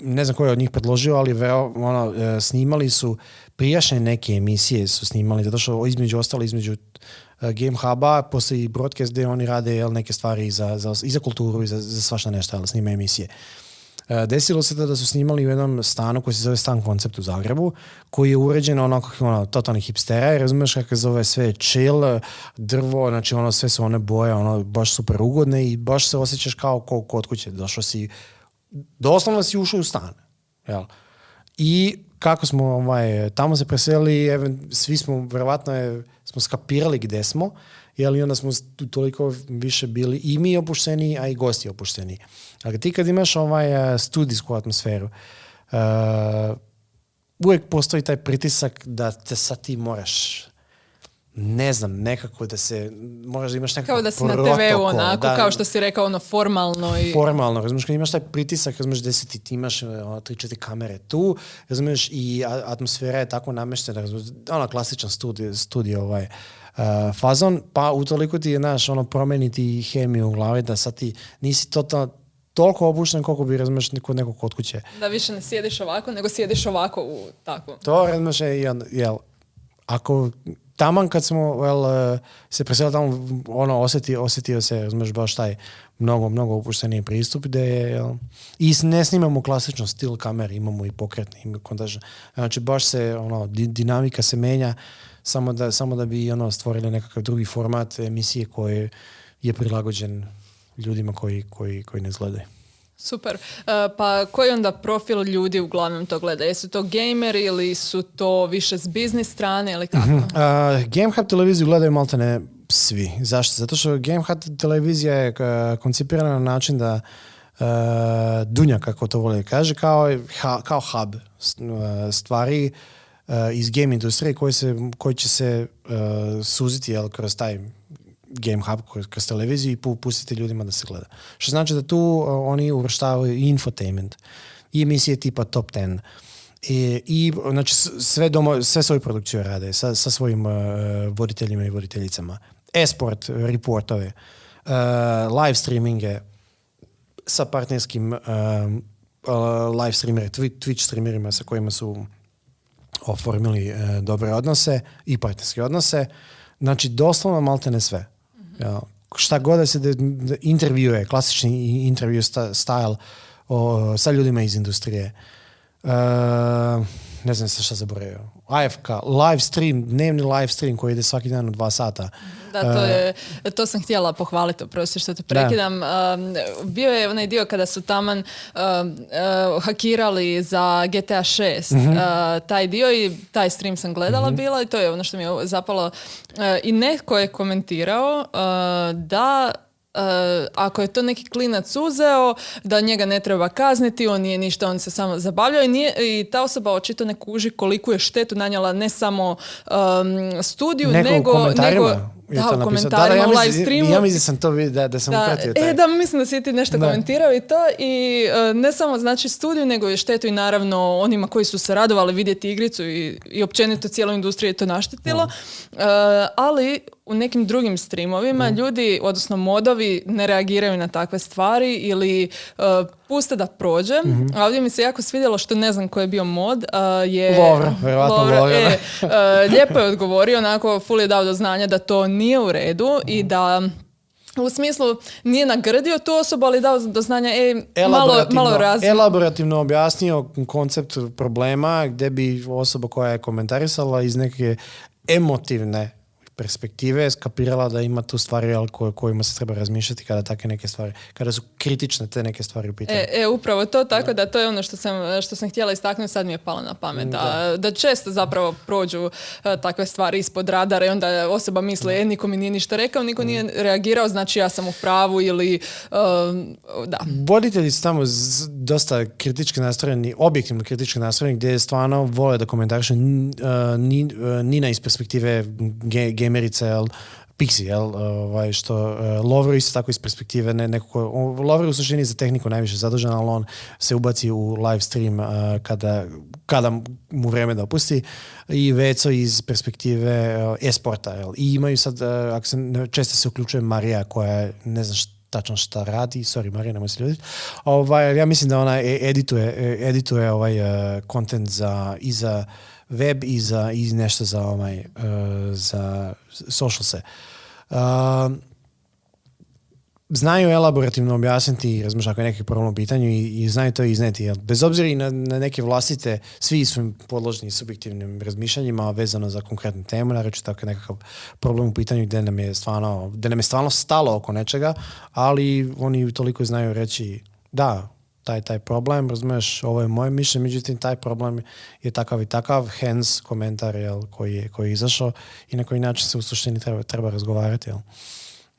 ne znam ko je od njih predložio, ali vero, ono, snimali su prijašnje neke emisije su snimali, zato što između ostalo, između Game Huba postoji broadcast gdje oni rade jel, neke stvari i za, za, i za kulturu i za, za svašta nešto, ali snima emisije. E, Desilo se to da su snimali u jednom stanu koji se zove Stan Koncept u Zagrebu, koji je uređen onako kako ono, totalni hipstera i razumiješ kako se zove sve chill, drvo, znači ono sve su one boje, ono baš super ugodne i baš se osjećaš kao ko kod kuće. Došao si, doslovno si ušao u stan. Jel? I kako smo ovaj, tamo se preselili, svi smo, verovatno je, smo skapirali gdje smo, jel, i onda smo toliko više bili i mi opušteni, a i gosti opušteni. Ali ti kad imaš ovaj eh, studijsku atmosferu, eh, uvijek postoji taj pritisak da te sad ti moraš ne znam, nekako da se, moraš da imaš nekako Kao da si na protokol, TV-u onako, da, kao što si rekao, ono formalno i... formalno, razumiješ, kad imaš taj pritisak, razumiješ, gdje si ti, ti imaš ono, tri, četiri kamere tu, razumiješ, i a- atmosfera je tako namještena, razumiješ, ono klasičan studio, studio ovaj, uh, fazon, pa utoliko ti je, znaš, ono, promeniti hemiju u glavi, da sad ti nisi totalno, toliko obučen koliko bi, razumiješ, kod nekog kod kuće. Da više ne sjediš ovako, nego sjediš ovako u takvom. To, razumiješ, je, jel, ako taman kad smo vel, eh, se preselili tamo, ono, osjeti, osjetio se, razumiješ, baš taj mnogo, mnogo opušteniji pristup gdje je, jel, i ne snimamo klasično stil kamer, imamo i pokretni, ima kontaž. Znači, baš se, ono, di- dinamika se menja, samo da, samo da bi, ono, stvorili nekakav drugi format emisije koji je prilagođen ljudima koji, koji, koji ne izgledaju. Super. E, pa koji onda profil ljudi uglavnom to gleda? Jesu to gameri ili su to više s biznis strane ili kako? Uh, Game Hub televiziju gledaju maltene svi. Zašto? Zato što Game Hub televizija je uh, koncipirana na način da uh, Dunja, kako to voli kaže, kao, ha- kao hub stvari uh, iz game industrije koji, se, koji će se suziti jel, kroz taj Game Hub, kroz, televiziju i pu- pustiti ljudima da se gleda. Što znači da tu uh, oni uvrštavaju i infotainment i emisije tipa Top 10 i, i znači sve, domo, sve svoju produkciju rade sa, sa svojim uh, voditeljima i voditeljicama. Esport, reportove, uh, live streaminge sa partnerskim uh, live streamere, Twi- Twitch streamerima sa kojima su oformili dobre odnose i partnerske odnose. Znači, doslovno maltene sve. Ja, šta god da se de, de- intervjue, klasični intervju style o, sa ljudima iz industrije. Uh, ne znam se šta zaboravio. AFK, live stream, dnevni live stream koji ide svaki dan u dva sata. Da, to, je, to sam htjela pohvaliti, oprosti što te prekidam. Um, bio je onaj dio kada su taman um, uh, hakirali za GTA 6. Mhm. Uh, taj dio i taj stream sam gledala bila i to je ono što mi je zapalo. Uh, I netko je komentirao uh, da ako je to neki klinac uzeo, da njega ne treba kazniti, on nije ništa, on se samo zabavljao i, nije, i ta osoba očito ne kuži koliku je štetu nanijela ne samo um, studiju, nego... komentarima? nego je da, to napisao. komentarima, ja u live mislim, streamu. Ja mislim da sam to vidio, da, da sam Da, upratio taj. e, da, mislim da si ti nešto Da. komentirao i to i e, ne samo znači studiju, nego je štetu i naravno onima koji su se radovali vidjeti igricu i, i općenito cijeloj industriji je to naštetilo. E, ali u nekim drugim streamovima ljudi, odnosno modovi, ne reagiraju na takve stvari ili e, puste da prođe. A ovdje mi se jako svidjelo što ne znam koji je bio mod. e, je Lovro, vjerojatno Lovro, da. e, e, lijepo je odgovorio, onako full je dao do znanja da to nije u redu i da u smislu nije nagrdio tu osobu, ali dao do znanja, ej, malo, malo razli- elaborativno objasnio koncept problema gdje bi osoba koja je komentarisala iz neke emotivne perspektive skapirala da ima tu stvari jel, ko- kojima se treba razmišljati kada takve neke stvari, kada su kritične te neke stvari u pitanju. E, e, upravo to, tako da to je ono što sam, što sam htjela istaknuti, sad mi je palo na pamet. Da, da često zapravo prođu e, takve stvari ispod radara i onda osoba misli, e, niko mi nije ništa rekao, niko nije reagirao, znači ja sam u pravu ili, e, da. Voditelji su tamo z- dosta kritički nastrojeni, objektivno kritički nastrojeni, gdje stvarno vole da komentarišu uh, ni, uh, Nina iz perspektive ge- gamerice, jel, Pixi, jel, ovaj, što uh, Lovro isto tako iz perspektive ne, neko ko, on- Lovro u suštini za tehniku najviše zadužen, ali on se ubaci u live stream uh, kada, kada mu vrijeme da opusti i Veco iz perspektive uh, e-sporta, jel, i imaju sad, uh, ako se, često se uključuje Marija koja ne znam šta, tačno šta radi, sorry Marija, nemoj se ljuditi. Ovaj, ja mislim da ona e- edituje, e- edituje ovaj kontent za i za web i za i nešto za ovaj e, za socialse. Um, znaju elaborativno objasniti razmišljati ako je neki problem u pitanju i, i znaju to izneti. Jel, bez obzira i na, na neke vlastite, svi su podložni subjektivnim razmišljanjima vezano za konkretnu temu, nareći tako je nekakav problem u pitanju gdje nam je stvarno, gdje nam je stvarno stalo oko nečega, ali oni toliko znaju reći da, taj taj problem, razumiješ, ovo je moje mišljenje, međutim taj problem je takav i takav, hence komentar jel, koji, je, koji je izašao i na koji način se u suštini treba, treba razgovarati. Jel.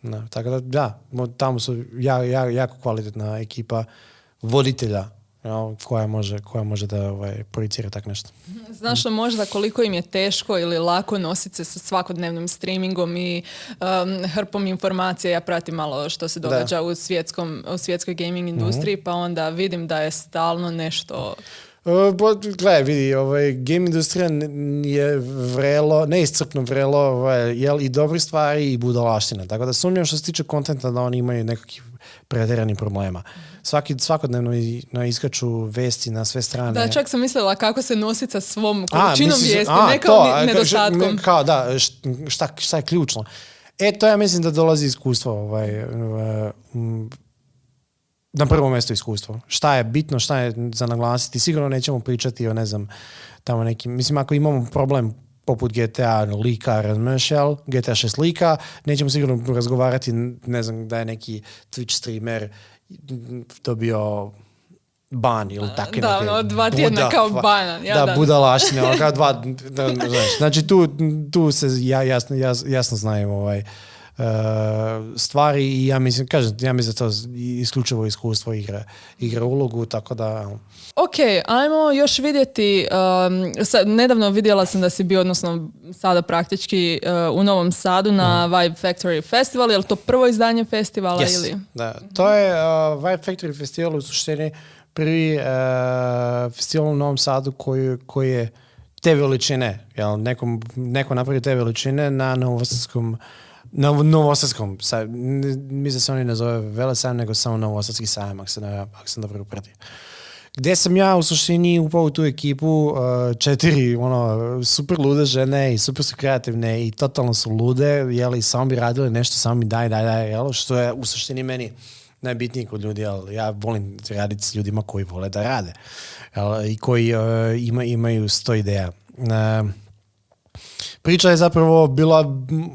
Da, tako da, da, mo- tamo su ja, ja, jako kvalitetna ekipa voditelja koja, može, koja može da ovaj, projicira tak nešto. Znaš li možda koliko im je teško ili lako nositi se sa svakodnevnim streamingom i um, hrpom informacija. Ja pratim malo što se događa u, svjetskom, u svjetskoj gaming industriji, pa onda vidim da je stalno nešto... Uh, Gledaj, vidi, ovaj, game industrija je vrelo, neiscrpno vrelo, ovaj, jel, i dobri stvari i budalaština. Tako da sumnjam što se tiče kontenta da oni imaju nekakvih pretjeranih problema. Svaki, svakodnevno i- na iskaču vesti na sve strane. Da, čak sam mislila kako se nositi sa svom A, količinom misliš- vijesti, a, ne kao to, nedostatkom. ne- Kao da, št- šta, šta je ključno? E, to ja mislim da dolazi iskustvo. Ovaj, m, na prvo mjesto iskustvo. Šta je bitno, šta je za naglasiti. Sigurno nećemo pričati o, ne znam, tamo nekim... Mislim, ako imamo problem poput GTA lika, razumiješ? GTA 6 lika, nećemo sigurno razgovarati, ne znam, da je neki Twitch streamer dobio ban ili takve da, neke ono, dva tjedna kao banan, ja, da, da. budalaštine, ono, kao dva, da, da, znači tu, tu se ja, jasno, jas, jasno znaju ovaj, uh, stvari i ja mislim, kažem, ja mislim da to isključivo iskustvo igra, igra ulogu, tako da Ok, ajmo još vidjeti, um, sad, nedavno vidjela sam da si bio, odnosno sada praktički uh, u Novom Sadu na Vibe Factory Festival, je li to prvo izdanje festivala Yes. ili? Da, to je uh, Vibe Factory festival u suštini prvi uh, festival u Novom Sadu koji, koji je te veličine, jel, nekom, neko napravi te veličine na Novosadskom na Novosadskom, sa, mislim da se oni ne zove Velesajam, nego samo Novosadski sajam, ako, ne, ako sam dobro upratio. Gdje sam ja u suštini upao u tu ekipu uh, četiri ono, super lude žene i super su kreativne i totalno su lude, jeli, samo bi radili nešto, samo mi daj, daj, daj, jel, što je u suštini meni najbitnije kod ljudi, ali ja volim raditi s ljudima koji vole da rade jel, i koji uh, ima, imaju sto ideja. Uh, priča je zapravo bila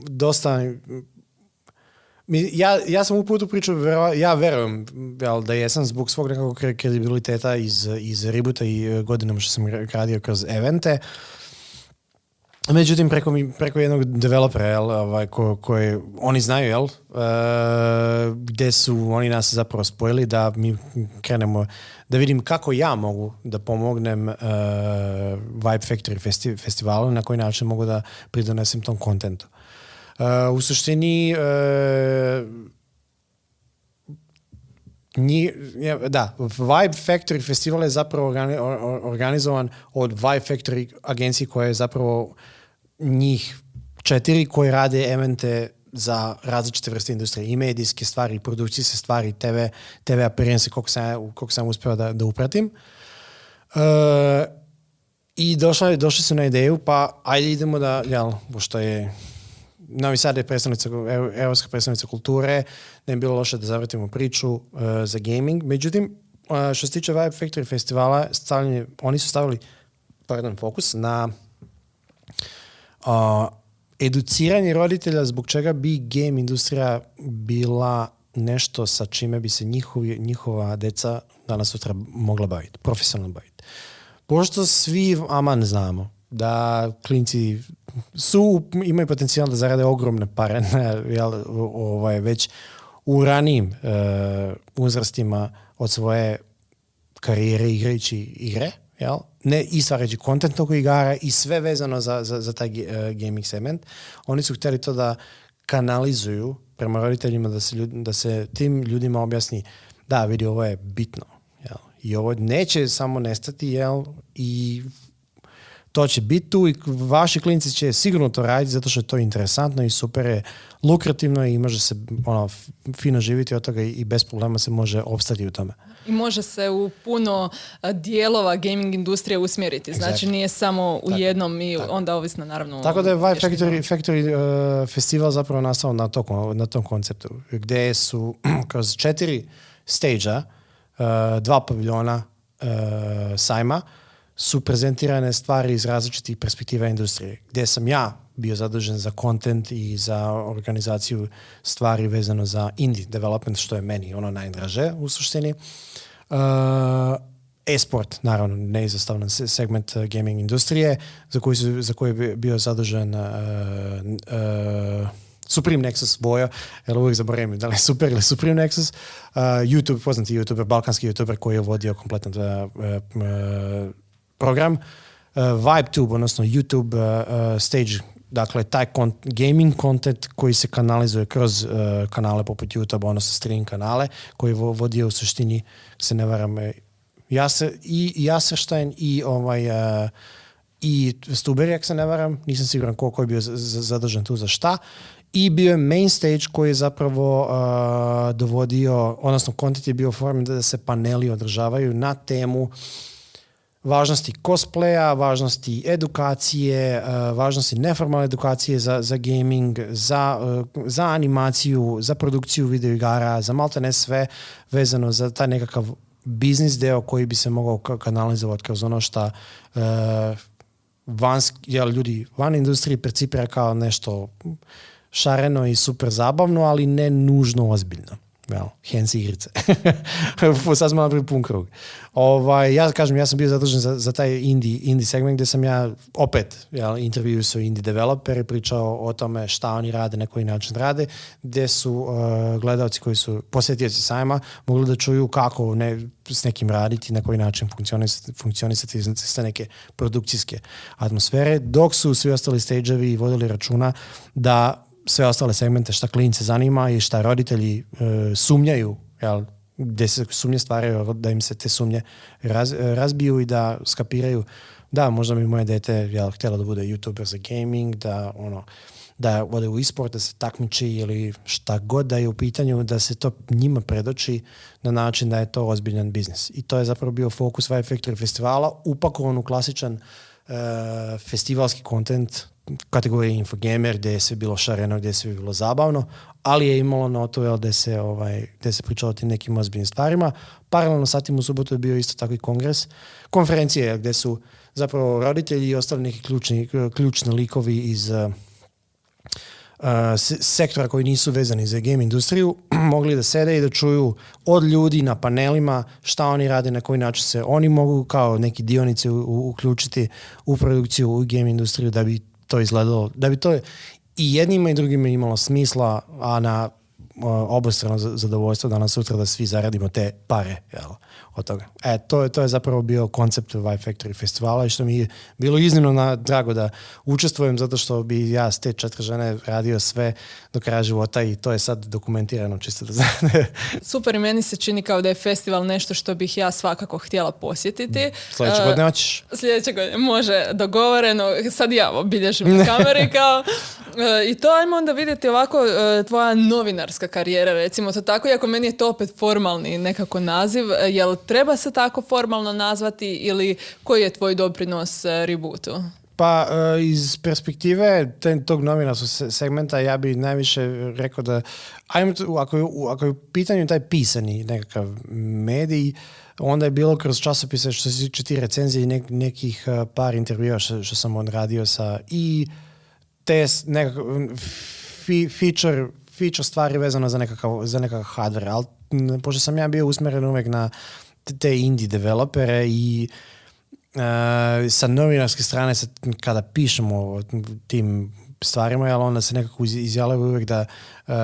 dosta mi, ja, ja sam u putu priču, ja verujem da jesam zbog svog nekakvog kre- kredibiliteta iz, iz Rebuta i e, godinama što sam ra- radio kroz evente. Međutim, preko, preko jednog developera, jel, ovaj, ko, koje oni znaju, jel, e, gdje su oni nas zapravo spojili da mi krenemo, da vidim kako ja mogu da pomognem e, Vibe Factory festi, festivalu, na koji način mogu da pridonesem tom kontentu. Uh, u suštini uh, ja, da, Vibe Factory festival je zapravo organi- or- or- organizovan od Vibe Factory agencije koja je zapravo njih četiri koji rade evente za različite vrste industrije, i medijske stvari, i produkcijske stvari, TV, TV appearance, koliko sam, koliko sam uspio da, da upratim. Uh, I došla, došli su na ideju, pa ajde idemo da, jel, pošto je Novi Sad je predstavnica, ev- evropska predstavnica kulture, ne bi bilo loše da zavratimo priču uh, za gaming. Međutim, uh, što se tiče Vibe Factory festivala, stavljanje, oni su stavili pardon, fokus na educiranje roditelja zbog čega bi game industrija bila nešto sa čime bi se njihovi, njihova deca danas sutra mogla baviti, profesionalno baviti. Pošto svi aman znamo da klinci su, imaju potencijal da zarade ogromne pare jel, ovaj, već u ranijim e, uzrastima od svoje karijere igrajući igre, jel? ne i stvarajući kontent oko igara i sve vezano za, za, za taj e, gaming segment. Oni su htjeli to da kanalizuju prema roditeljima da se, ljud- da se tim ljudima objasni da, vidi, ovo je bitno. Jel? I ovo neće samo nestati, jel? I to će biti tu i vaši klinci će sigurno to raditi zato što je to interesantno i super je lukrativno i može se ono, fino živjeti od toga i- bez problema se može opstati u tome. I može se u puno a, dijelova gaming industrije usmjeriti. Znači Exactly. nije samo u jednom i onda ovisno naravno Tako da je Vibe. Factory, Factory uh, festival zapravo nastao na, to, na tom konceptu, gdje su kroz četiri stage dva paviljona uh, sajma, su prezentirane stvari iz različitih perspektiva industrije. Gdje sam ja bio zadužen za content i za organizaciju stvari vezano za indie development, što je meni ono najdraže u suštini. Uh, e-sport, naravno, neizostavan se- segment uh, gaming industrije, za koji, su, za koji je bi- bio zadužen uh, uh, Supreme Nexus bojo, jer uvijek zaboravim da li je Super ili Supreme Nexus. Uh, YouTube, poznati YouTuber, balkanski YouTuber koji je vodio kompletan uh, uh, program. Uh, VibeTube, odnosno YouTube uh, stage dakle taj gaming content koji se kanalizuje kroz uh, kanale poput YouTube, odnosno stream kanale, koji vo, vodio u suštini, se ne varam, Jaser, i Jaserstein i ovaj uh, i Stuber, jak se ne varam, nisam siguran koliko je bio zadržan tu za šta. I bio je main stage koji je zapravo uh, dovodio, odnosno content je bio formen da se paneli održavaju na temu važnosti cosplaya, važnosti edukacije, uh, važnosti neformalne edukacije za, za gaming, za, uh, za animaciju, za produkciju videoigara, za malte ne sve vezano za taj nekakav biznis deo koji bi se mogao kanalizovati kroz ono što uh, vansk, jel, ljudi van industriji percipira kao nešto šareno i super zabavno, ali ne nužno ozbiljno. Jel, hands igrice. Sad smo napravili pun krug. Ovaj, ja kažem, ja sam bio zadužen za, za taj indie, indie segment. Gdje sam ja opet jel, intervju su indie developeri, pričao o tome šta oni rade, na koji način rade, gdje su uh, gledalci koji su posjetioci sajma mogli da čuju kako ne, s nekim raditi, na koji način funkcionisati, funkcionisati sa neke produkcijske atmosfere, dok su svi ostali stage vodili računa da sve ostale segmente šta klince zanima i šta roditelji e, sumnjaju, jel, gdje se sumnje stvaraju, da im se te sumnje raz, razbiju i da skapiraju da, možda bi moje dete jel, htjelo da bude youtuber za gaming, da ono, da ode u e-sport, da se takmiči ili šta god da je u pitanju, da se to njima predoči na način da je to ozbiljan biznis. I to je zapravo bio fokus Vibe Factory festivala, upakovan u klasičan uh, festivalski kontent kategorije infogamer gdje je sve bilo šareno, gdje je sve bilo zabavno, ali je imalo notu gdje se, ovaj, gdje se pričalo o tim nekim ozbiljnim stvarima. Paralelno sa tim u subotu je bio isto tako i kongres, konferencije gdje su zapravo roditelji i ostali neki ključni, ključni likovi iz uh, sektora koji nisu vezani za game industriju mogli da sede i da čuju od ljudi na panelima šta oni rade, na koji način se oni mogu kao neki dionici uključiti u produkciju u game industriju da bi to izgledalo, da bi to i jednima i drugima imalo smisla, a na obostrano zadovoljstvo danas sutra da svi zaradimo te pare jel, od toga. E, to je, to je zapravo bio koncept Vibe Factory festivala i što mi je bilo iznimno na, drago da učestvujem zato što bi ja s te četiri žene radio sve do kraja života i to je sad dokumentirano čisto da znate. Super meni se čini kao da je festival nešto što bih ja svakako htjela posjetiti. Sljedeće godine hoćeš? Sljedeće godine, može, dogovoreno. Sad ja obilježim na kameri kao E, I to ajmo onda vidjeti ovako e, tvoja novinarska karijera, recimo to tako, iako meni je to opet formalni nekako naziv, jel treba se tako formalno nazvati ili koji je tvoj doprinos rebootu? Pa iz perspektive tog novinarskog segmenta ja bi najviše rekao da ajmo, ako, je, ako je u pitanju taj pisani nekakav medij, onda je bilo kroz časopise što se tiče ti recenzije i nekih par intervjua što, sam odradio sa i te nekakav feature, feature stvari vezano za nekakav, za nekakav hardware, ali pošto sam ja bio usmjeren uvijek na te indie developere i uh, sa novinarske strane se, kada pišemo o tim stvarima, ali onda se nekako izjavljaju uvijek da uh,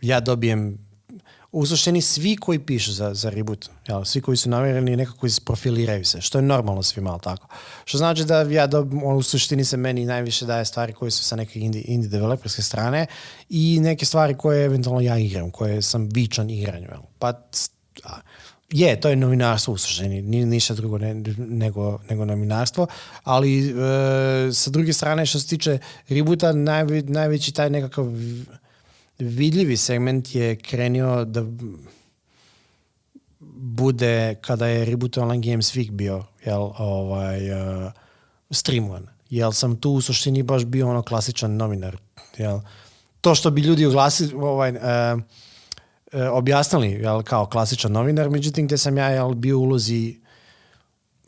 ja dobijem u suštini svi koji pišu za, za reboot, jel, svi koji su navjereni nekako isprofiliraju se, što je normalno svima, ali tako. Što znači da ja dob, u suštini se meni najviše daje stvari koje su sa neke indie, indie developerske strane i neke stvari koje eventualno ja igram, koje sam vičan igranju. Jel. Pa je, to je novinarstvo u suštini, ništa drugo nego, nego novinarstvo, ali e, sa druge strane što se tiče reboota, najveći taj nekakav vidljivi segment je krenio da bude kada je Reboot Online Games Week bio jel, ovaj, uh, streamovan. Jel sam tu u suštini baš bio ono klasičan novinar. Jel. To što bi ljudi oglasili, ovaj, uh, objasnili jel, kao klasičan novinar, međutim gdje sam ja jel, bio u ulozi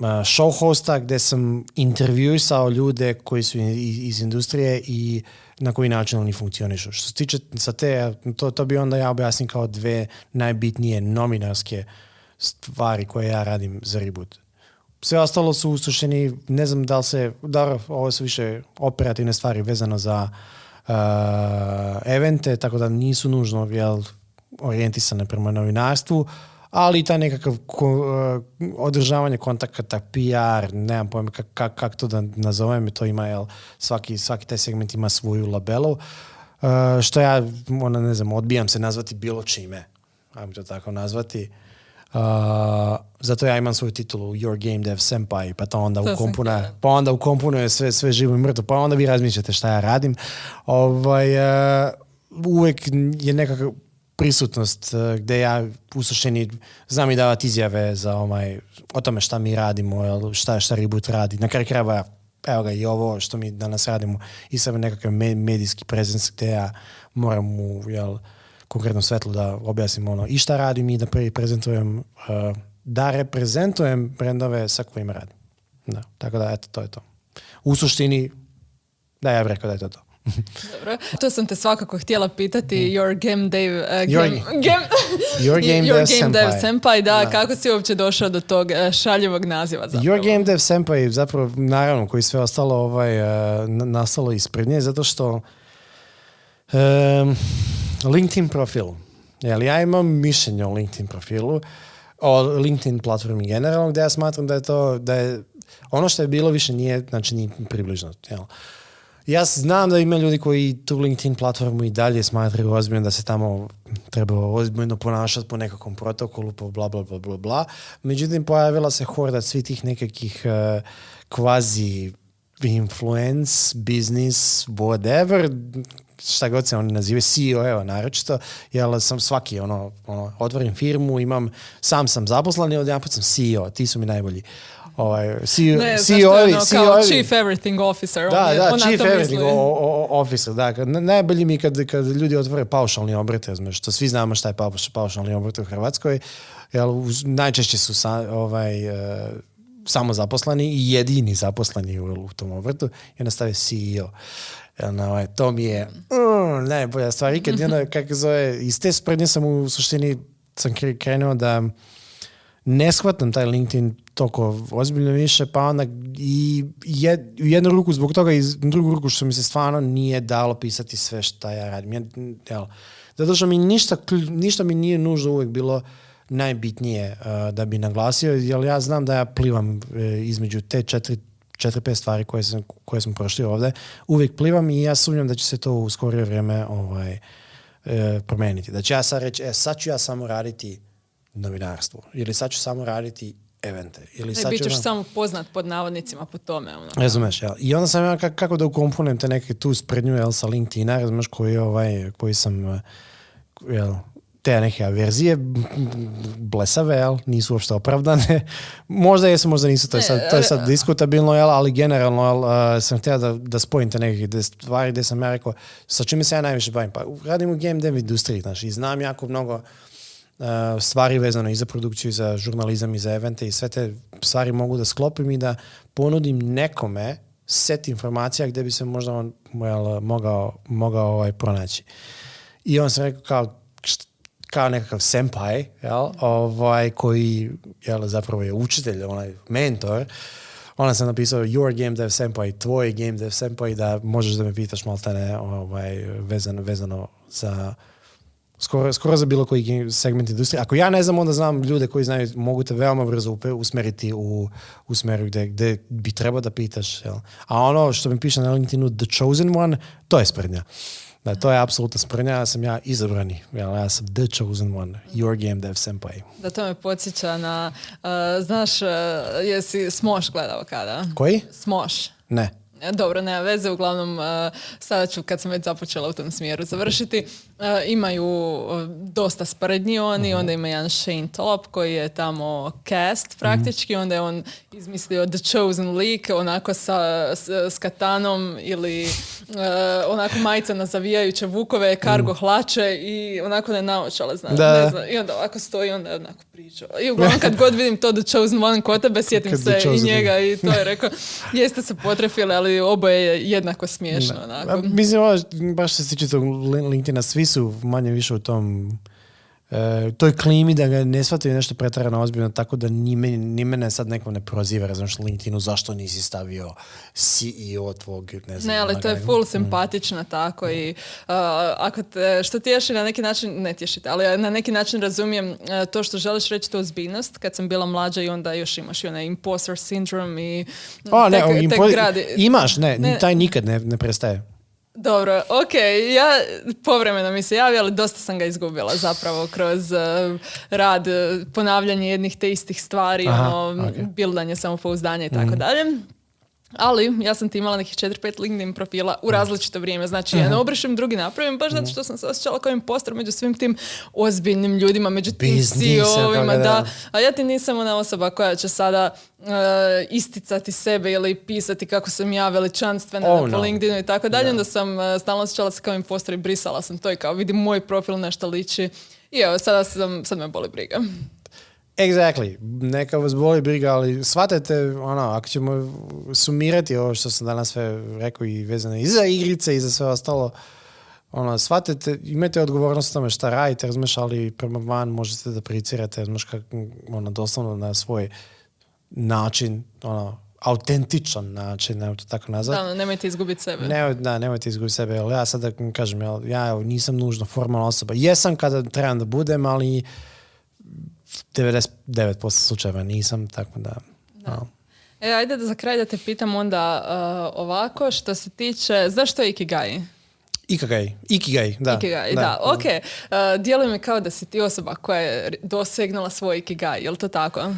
show hosta gdje sam intervjuisao ljude koji su iz, industrije i na koji način oni funkcionišu. Što se tiče sa te, to, to bi onda ja objasnim kao dve najbitnije nominarske stvari koje ja radim za reboot. Sve ostalo su u ne znam da li se, da, ovo su više operativne stvari vezano za evente, tako da nisu nužno jel, orijentisane prema novinarstvu, ali i taj nekakav uh, održavanje kontakata, PR, nemam pojma kako kak, kak to da nazovem, to ima, jel, svaki, svaki taj segment ima svoju labelu, uh, što ja, ona, ne znam, odbijam se nazvati bilo čime, ajmo to tako nazvati, Uh, zato ja imam svoju titulu Your Game Dev Senpai, pa to onda To sam htjela. pa onda ukomponuje sve, sve živo i mrtvo, pa onda vi razmišljate šta ja radim. Ovaj, uh, uvek je nekakva prisutnost uh, gde ja u suštini znam i davati izjave za ovaj, o tome šta mi radimo, šta, šta Reboot radi. Na kraju krajeva, evo ga i ovo što mi danas radimo i sam nekakav me- medijski prezens gde ja moram u jel, konkretnom svetlu da objasnim ono i šta radim i da pre prezentujem uh, da reprezentujem brendove sa kojima radim. Da, tako da eto to je to. U suštini da ja bih rekao da je to to. Dobro. To sam te svakako htjela pitati, your game dev, uh, Mm. Your- game, game, Your game dev senpai. senpai, da, kako si uopće došao do tog uh, šaljivog naziva zapravo? Your Game Dev Senpai zapravo naravno koji sve ostalo ovaj, uh, na- nastalo ispred nje zato što um, LinkedIn profil. Jel, ja imam mišljenje o LinkedIn profilu, o LinkedIn platformi generalno, gdje ja smatram da je to, da je ono što je bilo više nije, znači ni približno. Jel. Ja znam da ima ljudi koji tu LinkedIn platformu i dalje smatraju ozbiljno da se tamo treba ozbiljno ponašati po nekakvom protokolu, po bla bla bla bla bla. Međutim, pojavila se horda svih tih nekakvih uh, kvazi influence, business, whatever, šta god se oni nazivaju, CEO, evo, naročito, jer sam svaki, ono, ono, otvorim firmu, imam, sam sam zaposlen i odjedanput sam CEO, ti su mi najbolji. Ovaj, CEO, Ne, CEO, je ono, kao CEO-vi. chief everything officer. Da, on da, on chief everything misli. o- o- o- officer, da. Najbolji mi kad, kad ljudi otvore paušalni obrt, što svi znamo šta je pauš- paušalni obrt u Hrvatskoj, jel, uz- najčešće su sa, ovaj, uh, samo zaposleni i jedini zaposleni u, u tom obrtu i onda stave CEO. Na, ovaj, to mi je mm, najbolja stvar. I kad onda, kako zove, iz te sprednje sam u suštini sam kre- krenuo da ne shvatam taj LinkedIn toliko ozbiljno više, pa onda i jed, u jednu ruku zbog toga i u drugu ruku što mi se stvarno nije dalo pisati sve šta ja radim. Ja, jel, zato što mi ništa, ništa mi nije nužno uvijek bilo najbitnije uh, da bi naglasio, jer ja znam da ja plivam e, između te četiri četiri, pet stvari koje, sam, koje smo prošli ovdje, uvijek plivam i ja sumnjam da će se to u skorije vrijeme ovaj, e, promijeniti. Da će ja sad reći, e, sad ću ja samo raditi novinarstvo, ili sad ću samo raditi evente, ili Ne, sad bit ću... ćeš samo poznat pod navodnicima po tome. Ono. Razumeš, jel? I onda sam ja kako, kako da ukomponujem te neke tu sprednju, jel, sa LinkedIna, razumeš, koji, ovaj, koji sam, eh, jel, te neke verzije m, m, blesave, jel, nisu uopšte opravdane. možda jesu, možda nisu, to je sad, to je sad diskutabilno, jel, ali generalno jel, eh, sam htio da, da spojim te neke stvari gdje sam ja rekao, sa čime se ja najviše bavim. Pa radim u game dev industriji, znači, i znam jako mnogo uh, stvari vezano i za produkciju, i za žurnalizam, i za evente i sve te stvari mogu da sklopim i da ponudim nekome set informacija gdje bi se možda on jel, mogao, mogao ovaj, pronaći. I on sam rekao kao, kao nekakav senpai, jel, ovaj, koji jel, zapravo je učitelj, onaj mentor, onda sam napisao your game dev senpai, tvoj game dev senpai, da možeš da me pitaš maltene ovaj, vezano, vezano za skoro, skoro za bilo koji segment industrije. Ako ja ne znam, onda znam ljude koji znaju, mogu te veoma brzo usmeriti u, u smeru gde, gde bi trebao da pitaš. Jel? A ono što mi piše na LinkedInu, the chosen one, to je sprednja. Da, to je apsolutna sprednja, ja sam ja izabrani. Jel? Ja sam the chosen one, your game dev senpai. Da to me podsjeća na, uh, znaš, uh, jesi Smoš gledao kada? Koji? Smoš. Ne. Dobro, nema veze, uglavnom uh, sada ću kad sam već započela u tom smjeru završiti. Uh, imaju dosta sprednji oni, onda ima jedan Shane Top koji je tamo cast praktički, onda je on izmislio The Chosen League, onako sa, s, s katanom ili uh, onako majica na zavijajuće vukove, kargo hlače i onako ne naočale, znaš, Da. ne znam, i onda ovako stoji, onda je onako priča. I uglavnom kad god vidim to The Chosen One kod tebe, sjetim Kad se i njega i to je rekao, jeste se potrefili, ali oboje je jednako smiješno. A, Onako. mislim, baš što se tiče tog Lin- LinkedIna, svi su manje više u tom e, toj klimi da ga ne shvataju nešto pretjerano ozbiljno, tako da ni, meni, ni mene sad neko ne proziva, razumiješ, LinkedInu, zašto nisi stavio CEO tvog, ne znam. Ne, ali to je full nego- simpatično tako i uh, ako te, što tješi na neki način, ne tješite, ali na neki način razumijem uh, to što želiš reći to ozbiljnost, kad sam bila mlađa i onda još imaš i onaj imposter syndrome i O, ne, tek, o, tek impo- gradi. imaš, ne, Ne. taj nikad ne, ne prestaje. Dobro, ok, ja povremeno mi se javi, ali dosta sam ga izgubila zapravo kroz uh, rad, uh, ponavljanje jednih te istih stvari, Aha, ono, ok. Mhm. bildanje samopouzdanja i tako dalje. Ali ja sam ti imala nekih 4-5 LinkedIn profila u različito vrijeme. Znači, ja ne obrišem, drugi napravim, baš zato što sam se osjećala kao impostor među svim tim ozbiljnim ljudima, među tim CEO-ovima, da. A ja ti nisam ona osoba koja će sada uh, isticati sebe ili pisati kako sam ja veličanstvena Oh, na po no. LinkedInu i tako dalje. Onda sam uh, stalno osjećala se kao impostor i brisala sam to i kao vidim moj profil nešto liči. I evo, sada sam, sad me boli briga. Exactly. Neka vas boli briga, ali shvatajte, ono, ako ćemo sumirati ovo što sam danas sve rekao i vezano i za igrice i za sve ostalo, ono, shvatajte, imajte odgovornost tome šta radite, razumiješ, ali prema van možete da projicirate, razumiješ, kak, ono, doslovno na svoj način, ono, autentičan način, ne to tako nazvati. Da, nemojte izgubiti sebe. Ne, da, nemojte izgubiti sebe, jer ja sada kažem, jel, ja evo, nisam nužno formalna osoba. Jesam kada trebam da budem, ali 99% slučajeva nisam, tako da... no. E, ajde da za kraj da te pitam onda uh, ovako, što se tiče, znaš što je Ikigai? Ikigai, Ikigai, da. Ikigai, da, ok. Uh, djeluje mi kao da si ti osoba koja je dosegnula svoj Ikigai, je li to tako?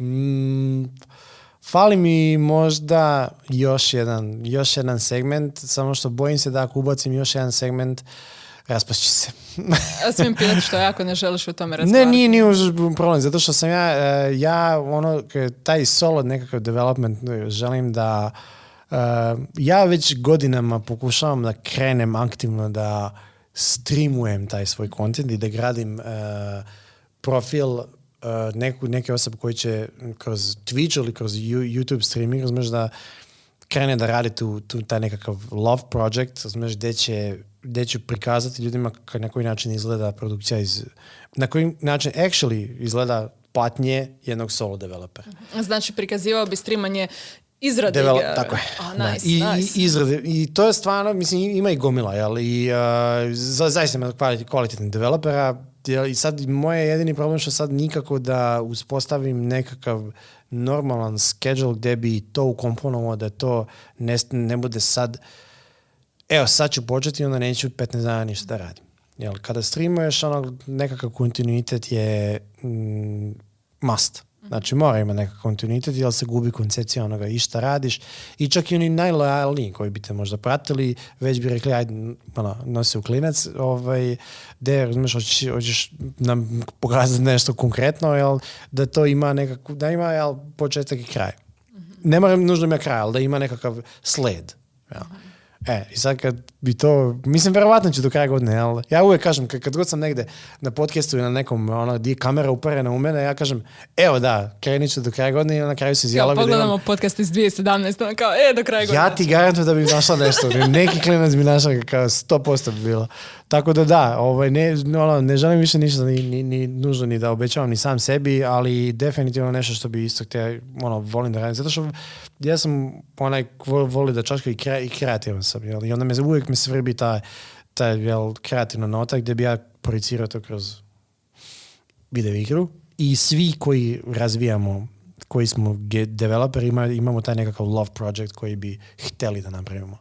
Mm, fali mi možda još jedan, još jedan segment, samo što bojim se da ako ubacim još jedan segment, raspašće se. Ja smijem pitati što jako ne želiš o tome razgovarati. Ne, nije, nije už problem, zato što sam ja, e, ja ono, taj solo nekakav development e, želim da, e, ja već godinama pokušavam da krenem aktivno da streamujem taj svoj kontent i da gradim profil neku, neke osobe koji će kroz Twitch ili kroz YouTube streaming, razumiješ da krene da radi tu, tu taj nekakav love project, razumiješ, gdje će gdje ću prikazati ljudima na koji način izgleda produkcija iz, na koji način actually izgleda patnje jednog solo developera. Znači, prikazivao bi streamanje izrade Devel- igara. tako je. Da. nice, I, nice. I, izrade, I to je stvarno, mislim, ima i gomila, jel? I uh, za, zaista ima kvali- kvalitetnih developera. jel, I sad moj je jedini problem što sad nikako da uspostavim nekakav normalan schedule gdje bi to ukomponovao da to ne, ne bude sad evo sad ću početi onda neću 15 dana ništa da radim. Jel, kada streamuješ, ono, nekakav kontinuitet je mm, must. Znači mora ima nekakav kontinuitet jer se gubi koncepcija onoga i šta radiš. I čak i oni najlojalniji koji bi te možda pratili, već bi rekli, ajde, ono, nosi u klinac, ovaj, gdje, razumiješ, hoćeš, hoćeš nam pokazati nešto konkretno, jel, da to ima nekako, da ima jel, početak i kraj. Ne mora nužno ima kraj, ali da ima nekakav sled. Jel. E, i sad kad bi to, mislim, verovatno će do kraja godine, ali ja uvijek kažem, kad, kad god sam negde na podcastu ili na nekom, ono, di je kamera uperena u mene, ja kažem, evo da, krenit ću do kraja godine i na kraju se izjalavi da imam- pogledamo podcast iz 2017. ono kao, e, do kraja godine. ja ti garantujem da bi našla nešto. Neki klinac bi našla kao 100% bi bilo. Tako da da, ovaj, ne, ono, ne želim više ništa ni, ni, ni nužno ni da obećavam ni sam sebi, ali definitivno nešto što bi isto htio, ono, volim da radim. Zato što ja sam onaj voli da čačka i, kre, i kreativan sam. Jel? I onda me uvijek mi svrbi ta, ta jel, kreativna nota gdje bi ja projicirao to kroz video igru i svi koji razvijamo koji smo developeri ima, imamo taj nekakav love project koji bi htjeli da napravimo.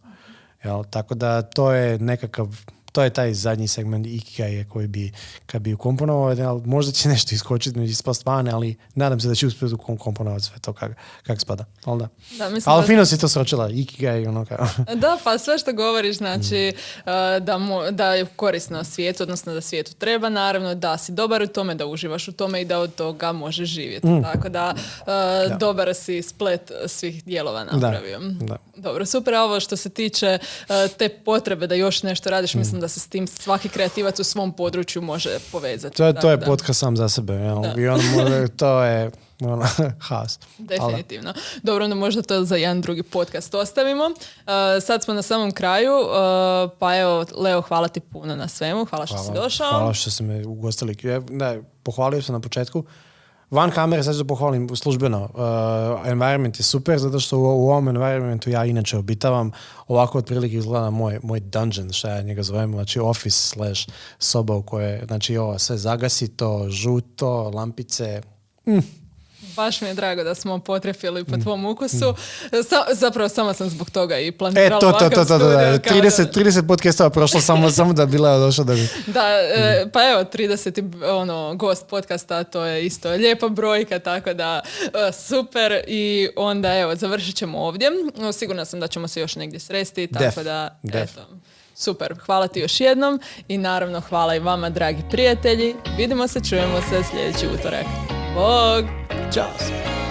Jel? Tako da to je nekakav to je taj zadnji segment Ikigai koji bi, kad bi ukomponovao, jel, možda će nešto iskočiti među ispast van, ali nadam se da će uspjeti ukomponovati sve to kak, kak spada. Ali da. Da, mislim Ali da- fino si to sročila, Ikigai, ono kao. Da, pa sve što govoriš znači Mm. uh, da, mo- da je korisno svijetu, odnosno da svijetu treba, naravno da si dobar u tome, da uživaš u tome i da od toga možeš živjeti. Mm. Tako da, uh, dobar si splet svih dijelova napravio. da. Dobro, super, a ovo što se tiče uh, te potrebe da još nešto radiš, Mm. mislim da se s tim svaki kreativac u svom području može povezati. To je, to je da. podcast sam za sebe. Jel? I ono, može- to je ono, haos. Definitivno. Dobro, onda možda to za jedan drugi podcast ostavimo. Uh, sad smo na samom kraju, uh, pa evo, Leo, hvala ti puno na svemu, hvala što si došao. Hvala što ste me ugostili. Ja, Ne, pohvalio sam na početku. Van kamere, sad ću pohvalim službeno. Uh, environment je super, zato što u, u ovom environmentu ja inače obitavam. Ovako otprilike izgleda moj, moj dungeon, što ja njega zovem, znači office slash soba u kojoj, znači ovo sve zagasito, žuto, lampice. Mm. Baš mi je drago da smo potrefili po tvom ukusu. Sa- zapravo samo sam zbog toga i planirala E, to, to, to, to, da. kao 30, 30 podcastova prošlo samo, samo da bi Leo došao da bi... Da, e, pa evo, 30. ono, gost podcasta, to je isto lijepa brojka, tako da e, super. I onda, evo, završit ćemo ovdje. No, Sigurna sam da ćemo se još negdje sresti, tako Def, da, def. eto. Super, hvala ti još jednom i naravno hvala i vama, dragi prijatelji. Vidimo se, čujemo se sljedeći utorak. Bog! Ćao!